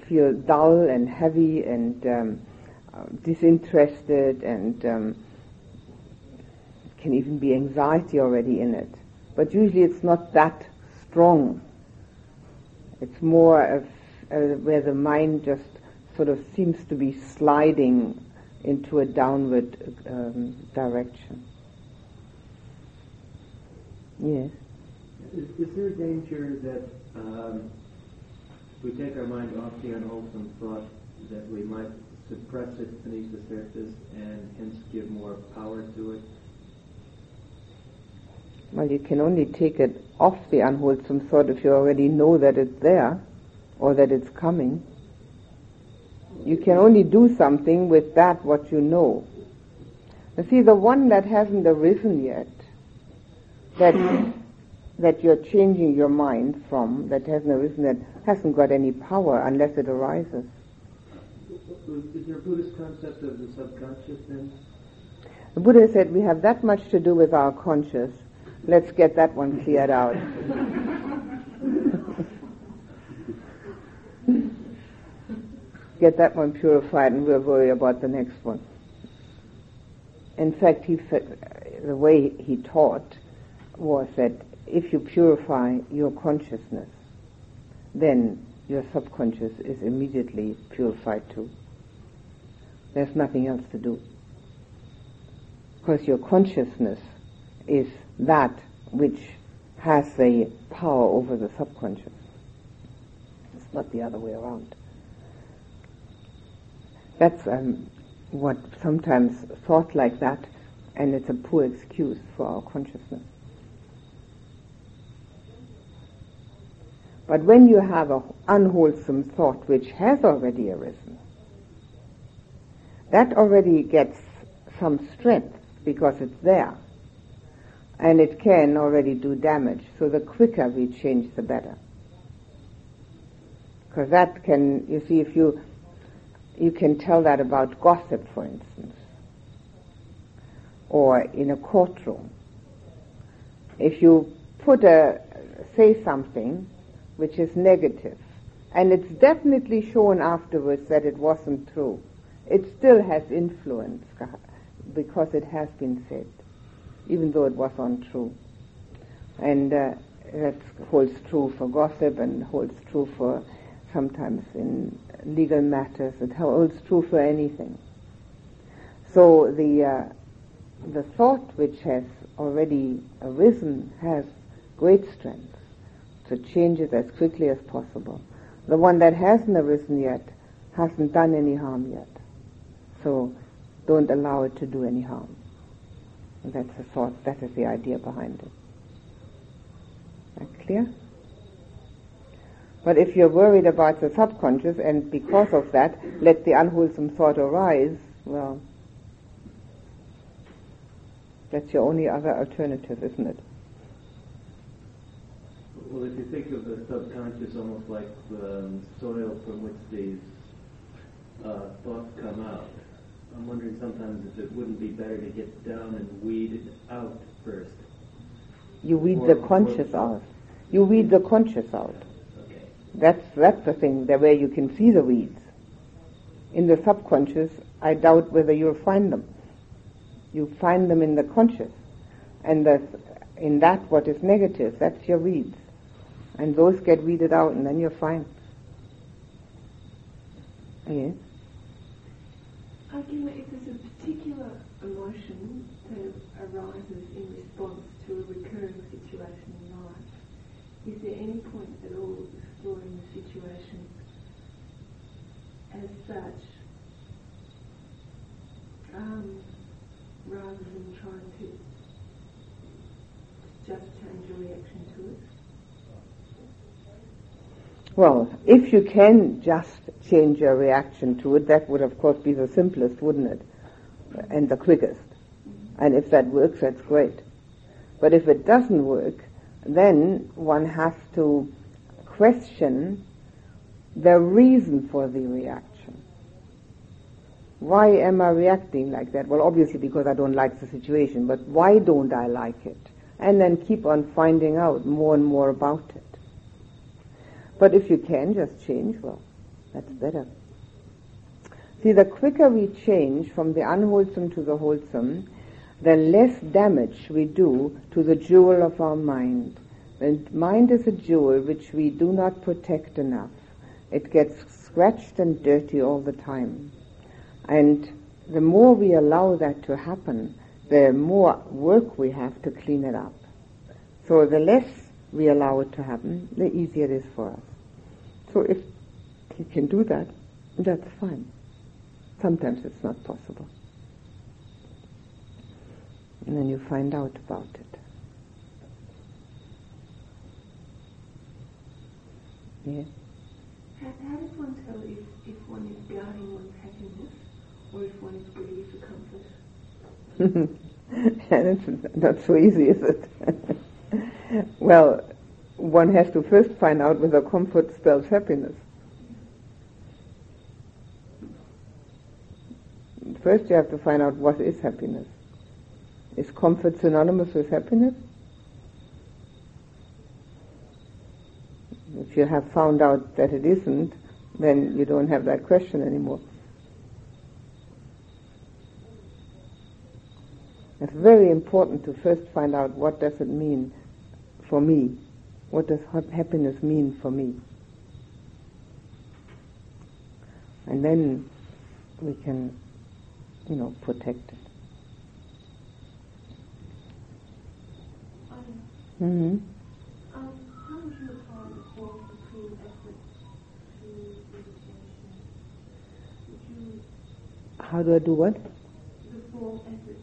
Feel dull and heavy and um, disinterested and um, can even be anxiety already in it. But usually it's not that strong. It's more of uh, where the mind just sort of seems to be sliding into a downward um, direction. Yes. Is, is there a danger that um, we take our mind off the unwholesome thought that we might suppress it beneath the surface and hence give more power to it? Well, you can only take it off the unwholesome thought if you already know that it's there or that it's coming. You can only do something with that what you know. You see, the one that hasn't arisen yet, that that you're changing your mind from, that hasn't arisen, that hasn't got any power unless it arises. Is there a Buddhist concept of the subconscious then? The Buddha said we have that much to do with our conscious. Let's get that one cleared out. get that one purified and we'll worry about the next one. In fact, he the way he taught was that if you purify your consciousness, then your subconscious is immediately purified too. There's nothing else to do. Because your consciousness is that which has the power over the subconscious. It's not the other way around. That's um, what sometimes thought like that, and it's a poor excuse for our consciousness. But when you have an unwholesome thought which has already arisen, that already gets some strength because it's there. And it can already do damage. So the quicker we change, the better. Because that can, you see, if you, you can tell that about gossip, for instance, or in a courtroom. If you put a, say something which is negative, and it's definitely shown afterwards that it wasn't true, it still has influence because it has been said, even though it was untrue. And uh, that holds true for gossip and holds true for sometimes in legal matters. It holds true for anything. So the uh, the thought which has already arisen has great strength to change it as quickly as possible. The one that hasn't arisen yet hasn't done any harm yet. So don't allow it to do any harm. And that's the thought, that is the idea behind it. That clear? But if you're worried about the subconscious and because of that let the unwholesome thought arise, well, that's your only other alternative, isn't it? Well, if you think of the subconscious almost like the um, soil from which these uh, thoughts come out, I'm wondering sometimes if it wouldn't be better to get down and weed it out first. You weed the conscious out. You weed the conscious out. Okay. That's that's the thing, the way you can see the weeds. In the subconscious, I doubt whether you'll find them. You find them in the conscious, and the, in that what is negative, that's your weeds, and those get weeded out, and then you're fine. Yes. Arjuna, if there's a particular emotion that arises in response to a recurring situation in life, is there any point at all exploring the situation as such, um, rather than trying to just change your reaction to it? Well, if you can just change your reaction to it, that would of course be the simplest, wouldn't it? And the quickest. And if that works, that's great. But if it doesn't work, then one has to question the reason for the reaction. Why am I reacting like that? Well, obviously because I don't like the situation, but why don't I like it? And then keep on finding out more and more about it. But if you can just change, well, that's better. See, the quicker we change from the unwholesome to the wholesome, the less damage we do to the jewel of our mind. And mind is a jewel which we do not protect enough. It gets scratched and dirty all the time. And the more we allow that to happen, the more work we have to clean it up. So the less we allow it to happen, the easier it is for us. So if you can do that, that's fine. Sometimes it's not possible. And then you find out about it. Yeah? How, how does one tell if, if one is guarding one's happiness or if one is greedy for comfort? and it's not so easy, is it? well, one has to first find out whether comfort spells happiness. First you have to find out what is happiness. Is comfort synonymous with happiness? If you have found out that it isn't, then you don't have that question anymore. It's very important to first find out what does it mean for me? What does happiness mean for me? And then we can, you know, protect it. Mm-hmm. How do I do what? The four efforts.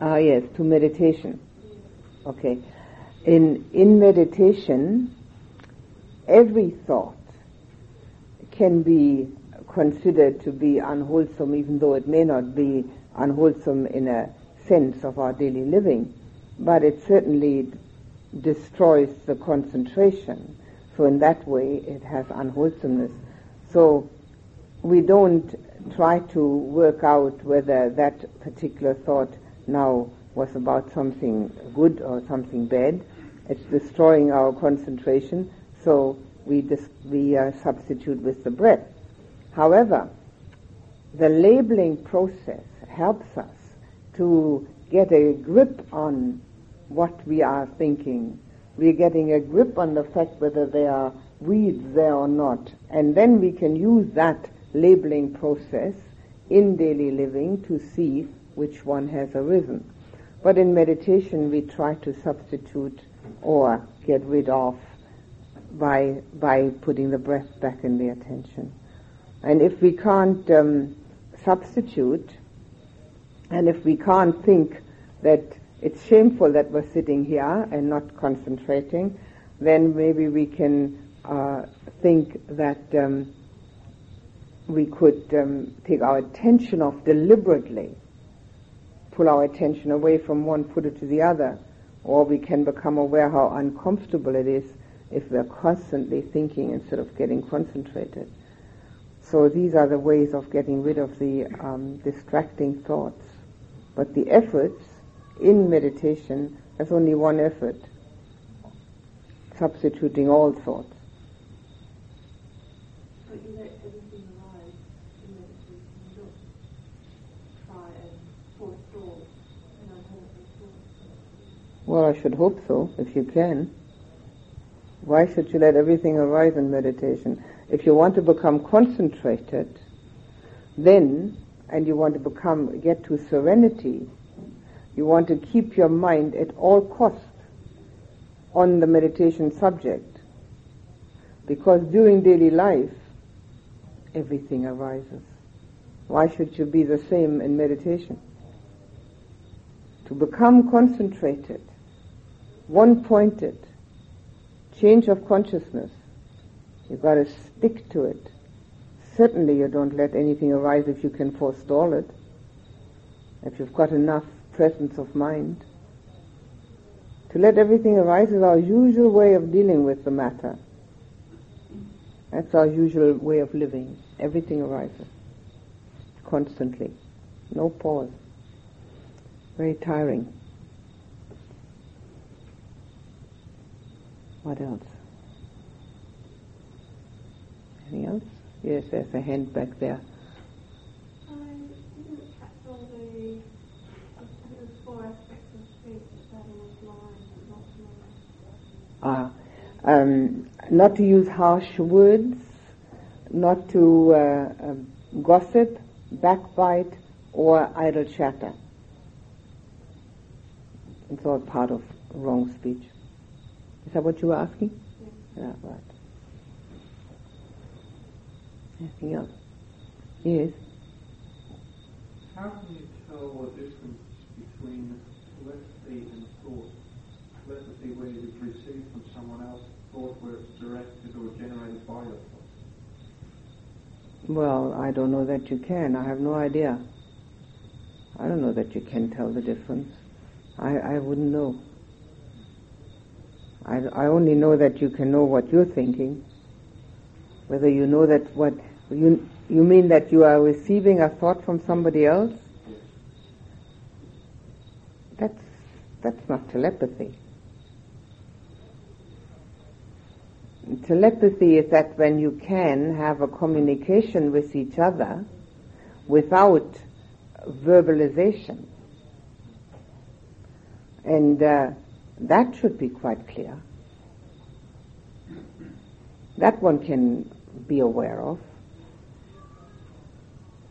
Ah, yes, to meditation. Okay. In, in meditation, every thought can be considered to be unwholesome, even though it may not be unwholesome in a sense of our daily living, but it certainly destroys the concentration. So in that way, it has unwholesomeness. So we don't try to work out whether that particular thought now was about something good or something bad. It's destroying our concentration, so we, dis- we uh, substitute with the breath. However, the labeling process helps us to get a grip on what we are thinking. We're getting a grip on the fact whether there are weeds there or not. And then we can use that labeling process in daily living to see which one has arisen. But in meditation, we try to substitute or get rid of by, by putting the breath back in the attention. And if we can't um, substitute, and if we can't think that it's shameful that we're sitting here and not concentrating, then maybe we can uh, think that um, we could um, take our attention off deliberately, pull our attention away from one, put it to the other, or we can become aware how uncomfortable it is if we're constantly thinking instead of getting concentrated. So these are the ways of getting rid of the um, distracting thoughts. But the efforts in meditation, there's only one effort, substituting all thoughts. But you let everything arise in meditation. You don't try and forestall an unhelpful thought. Well, I should hope so, if you can. Why should you let everything arise in meditation? If you want to become concentrated, then, and you want to become, get to serenity, you want to keep your mind at all costs on the meditation subject. Because during daily life, everything arises. Why should you be the same in meditation? To become concentrated, one pointed, change of consciousness, you've got to stick to it. Certainly you don't let anything arise if you can forestall it. If you've got enough presence of mind. To let everything arise is our usual way of dealing with the matter. That's our usual way of living. Everything arises. Constantly. No pause. Very tiring. What else? Anything else? Yes, there's a hand back there. I didn't catch all the, the four aspects of speech that was lying and not lying. Ah, um, not to use harsh words, not to uh, um, gossip, backbite, or idle chatter. It's all part of wrong speech. Is that what you were asking? Yeah, right. Anything else? Yes. How can you tell the difference between telepathy and thought? Telepathy where you've received from someone else, thought where it's directed or generated by your thoughts. Well, I don't know that you can. I have no idea. I don't know that you can tell the difference. I, I wouldn't know. I, I only know that you can know what you're thinking. Whether you know that what you you mean that you are receiving a thought from somebody else? That's that's not telepathy. Telepathy is that when you can have a communication with each other without verbalization. And uh, that should be quite clear. That one can be aware of.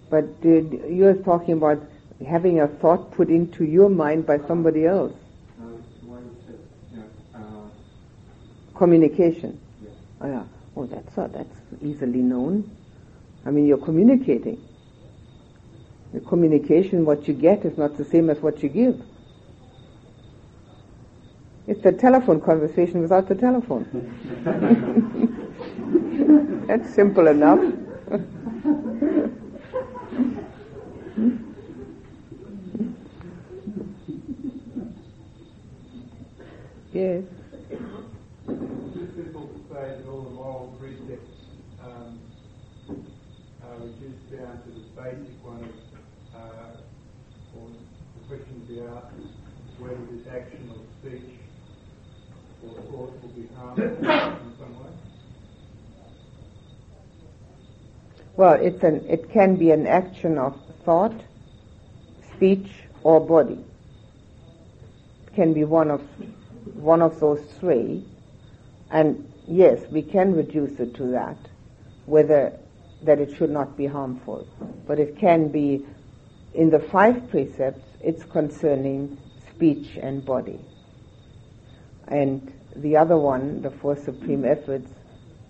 But you're talking about having a thought put into your mind by somebody else. The way you said, you know, Communication. yeah. Oh, yeah. Oh, that's uh, that's easily known. I mean, you're communicating. The communication, what you get, is not the same as what you give. It's a telephone conversation without the telephone. That's simple enough. yes. It's difficult to say that all the moral precepts um, are reduced down to the basic one of, uh, or the question to be asked is whether this action or speech or thought will be harmful in some way. Well, it's an, it can be an action of thought, speech, or body. It can be one of one of those three, and yes, we can reduce it to that, whether that it should not be harmful. But it can be, in the five precepts, it's concerning speech and body. And the other one, the four supreme efforts,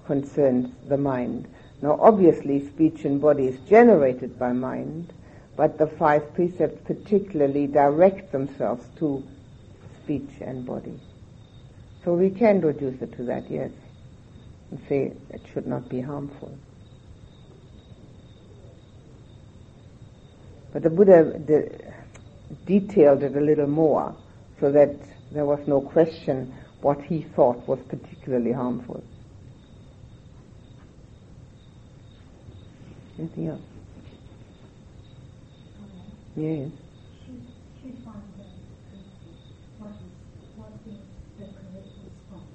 concerns the mind. Now, obviously, speech and body is generated by mind, but the five precepts particularly direct themselves to speech and body. So we can reduce it to that, yes, and say it should not be harmful. But the Buddha de- detailed it a little more so that there was no question what he thought was particularly harmful. Anything else? Yes. Should, should one go what is, what is the correct response?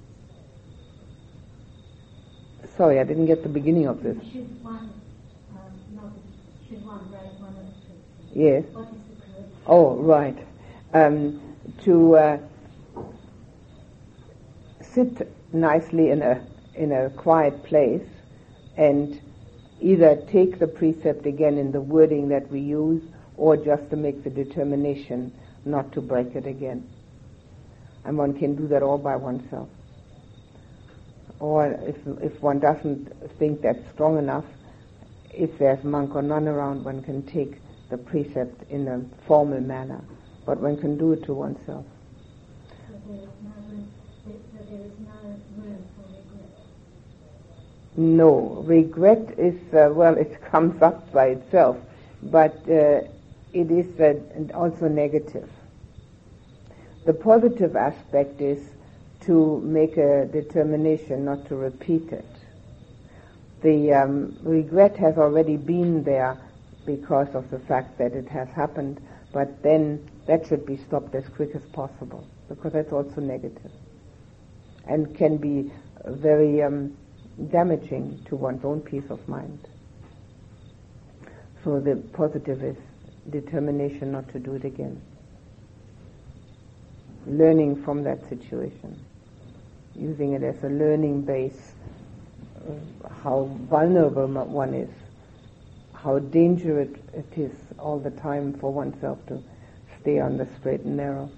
Sorry, I didn't get the beginning of this. Should one, um, not, should one raise one of the? Yes. What is the correct? Oh, right. Um, to uh, sit nicely in a in a quiet place and either take the precept again in the wording that we use or just to make the determination not to break it again. And one can do that all by oneself. Or if, if one doesn't think that's strong enough, if there's monk or nun around, one can take the precept in a formal manner. But one can do it to oneself. There is room for regret. No, regret is, uh, well, it comes up by itself, but uh, it is uh, also negative. The positive aspect is to make a determination not to repeat it. The um, regret has already been there because of the fact that it has happened, but then that should be stopped as quick as possible because that's also negative and can be very um, damaging to one's own peace of mind. So the positive is determination not to do it again. Learning from that situation. Using it as a learning base how vulnerable one is. How dangerous it is all the time for oneself to stay on the straight and narrow.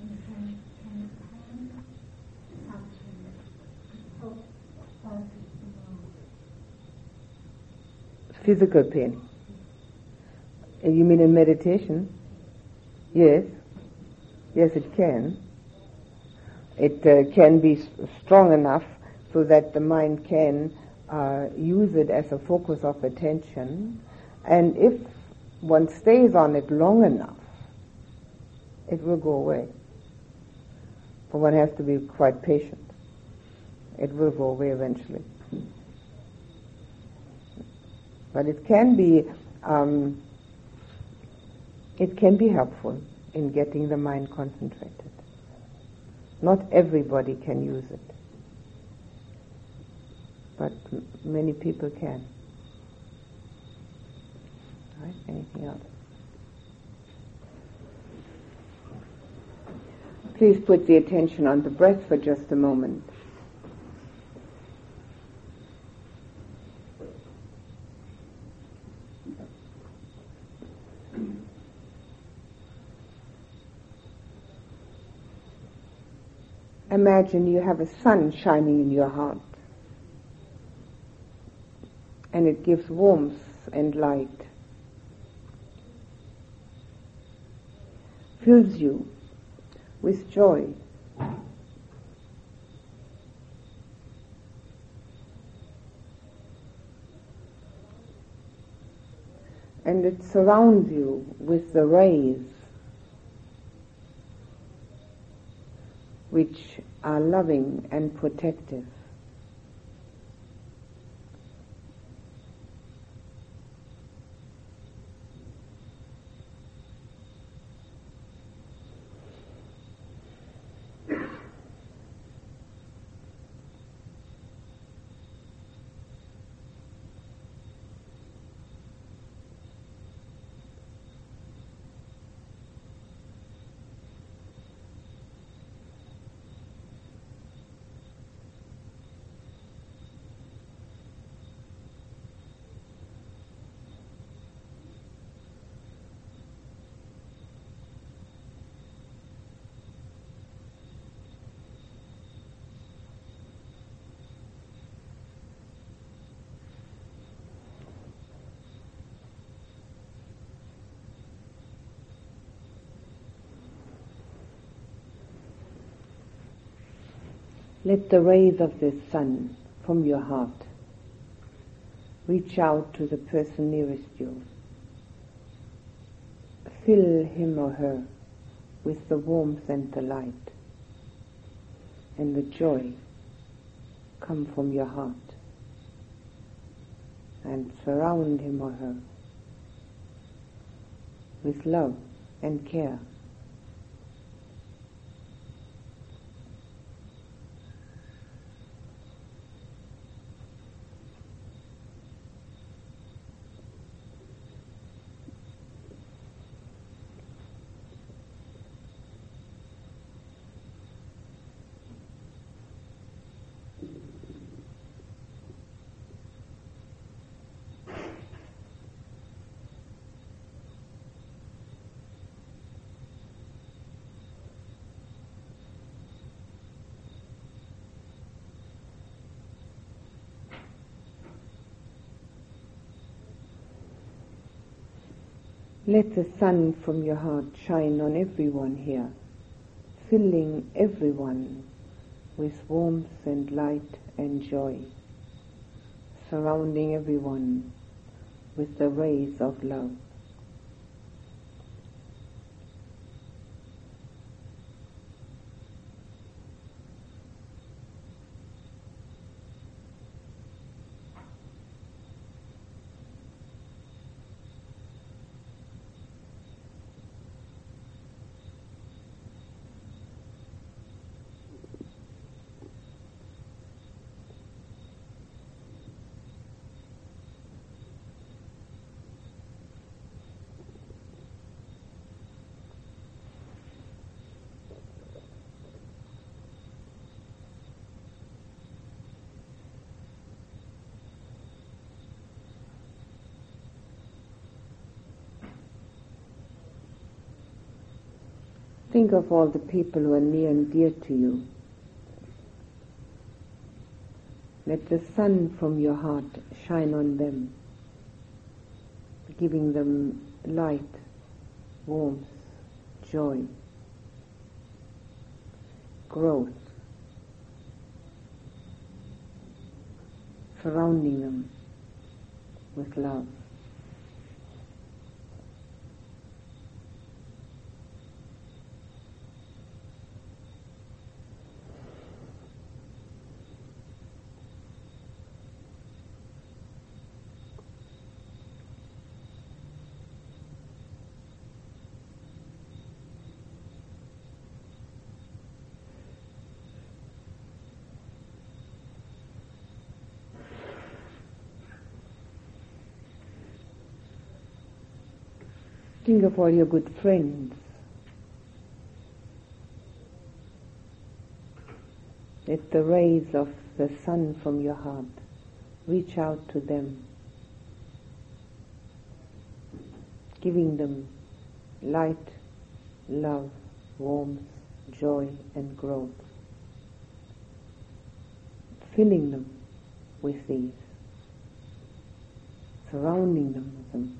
And can, can pain suffering help focus the mind? Physical pain. You mean in meditation? Yes. Yes, it can. It uh, can be strong enough so that the mind can uh, use it as a focus of attention. And if one stays on it long enough, it will go away. But one has to be quite patient. It will go away eventually. But it can be, um, it can be helpful in getting the mind concentrated. Not everybody can use it, but m- many people can. Right, anything else? Please put the attention on the breath for just a moment. Imagine you have a sun shining in your heart. and it gives warmth and light. Fills you with joy. And it surrounds you with the rays which are loving and protective. Let the rays of the sun from your heart reach out to the person nearest you. Fill him or her with the warmth and the light and the joy come from your heart and surround him or her with love and care. Let the sun from your heart shine on everyone here, filling everyone with warmth and light and joy, surrounding everyone with the rays of love. Think of all the people who are near and dear to you. Let the sun from your heart shine on them, giving them light, warmth, joy, growth, surrounding them with love. Think of all your good friends. Let the rays of the sun from your heart reach out to them, giving them light, love, warmth, joy, and growth, filling them with these. surrounding them with them.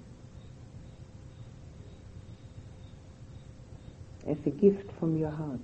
As a gift from your heart.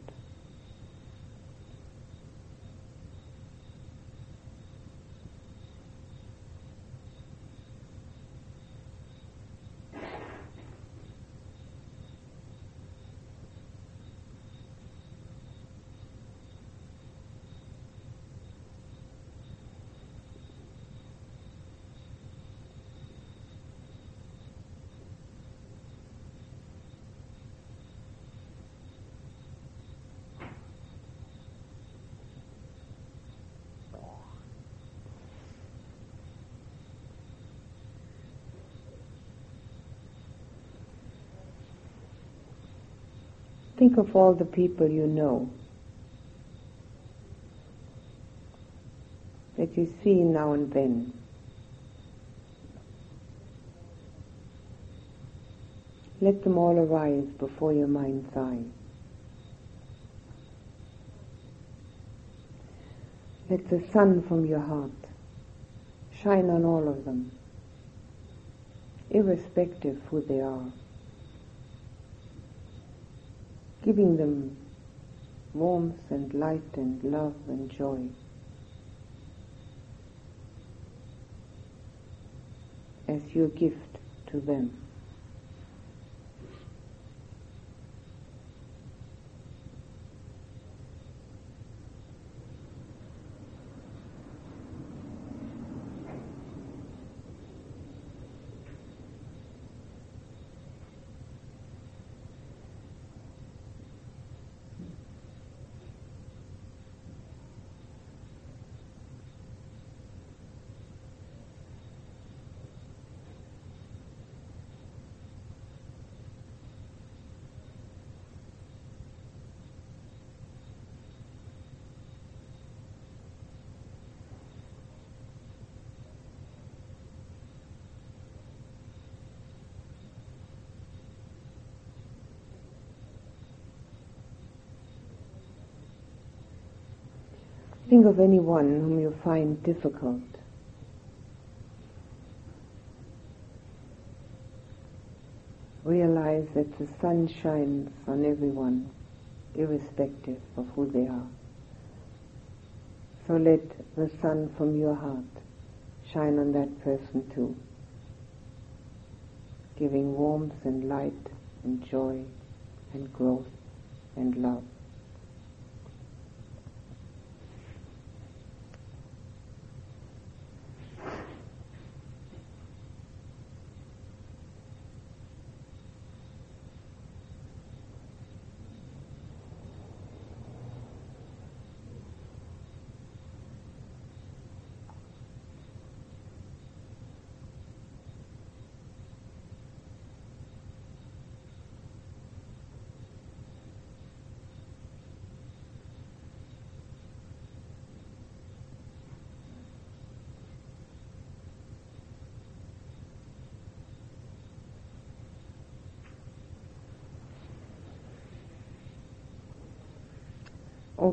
Think of all the people you know that you see now and then. Let them all arise before your mind's eye. Let the sun from your heart shine on all of them, irrespective who they are giving them warmth and light and love and joy. as your gift to them. Think of anyone whom you find difficult. Realize that the sun shines on everyone, irrespective of who they are. So let the sun from your heart shine on that person too, giving warmth and light and joy and growth and love.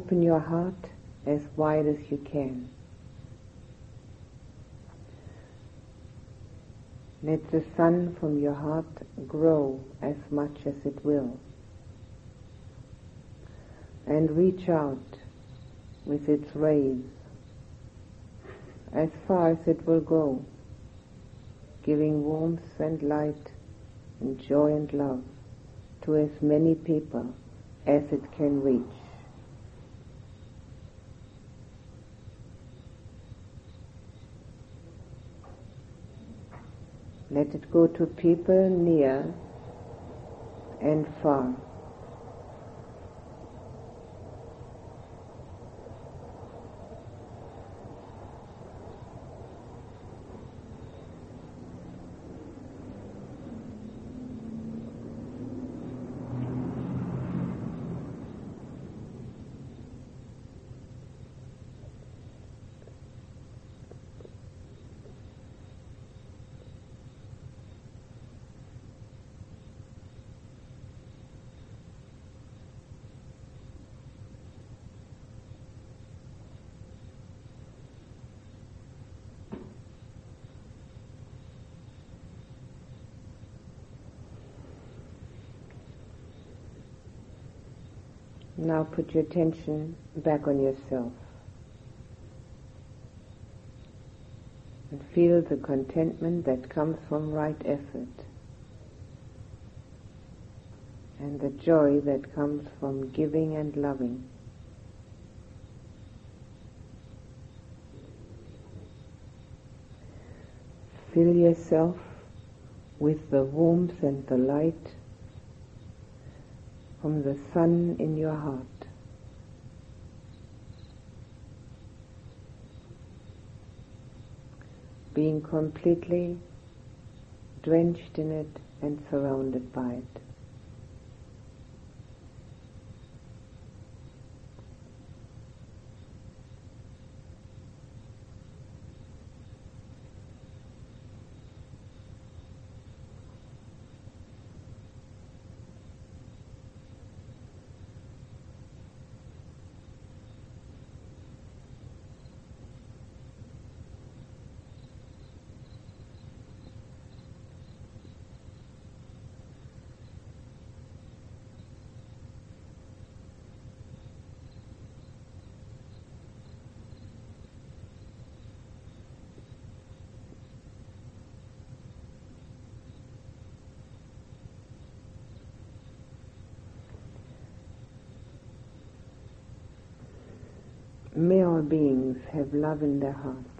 Open your heart as wide as you can. Let the sun from your heart grow as much as it will. And reach out with its rays as far as it will go, giving warmth and light and joy and love to as many people as it can reach. Let it go to people near and far. Now put your attention back on yourself. And feel the contentment that comes from right effort. And the joy that comes from giving and loving. Fill yourself with the warmth and the light from the sun in your heart. Being completely drenched in it and surrounded by it. May all beings have love in their hearts.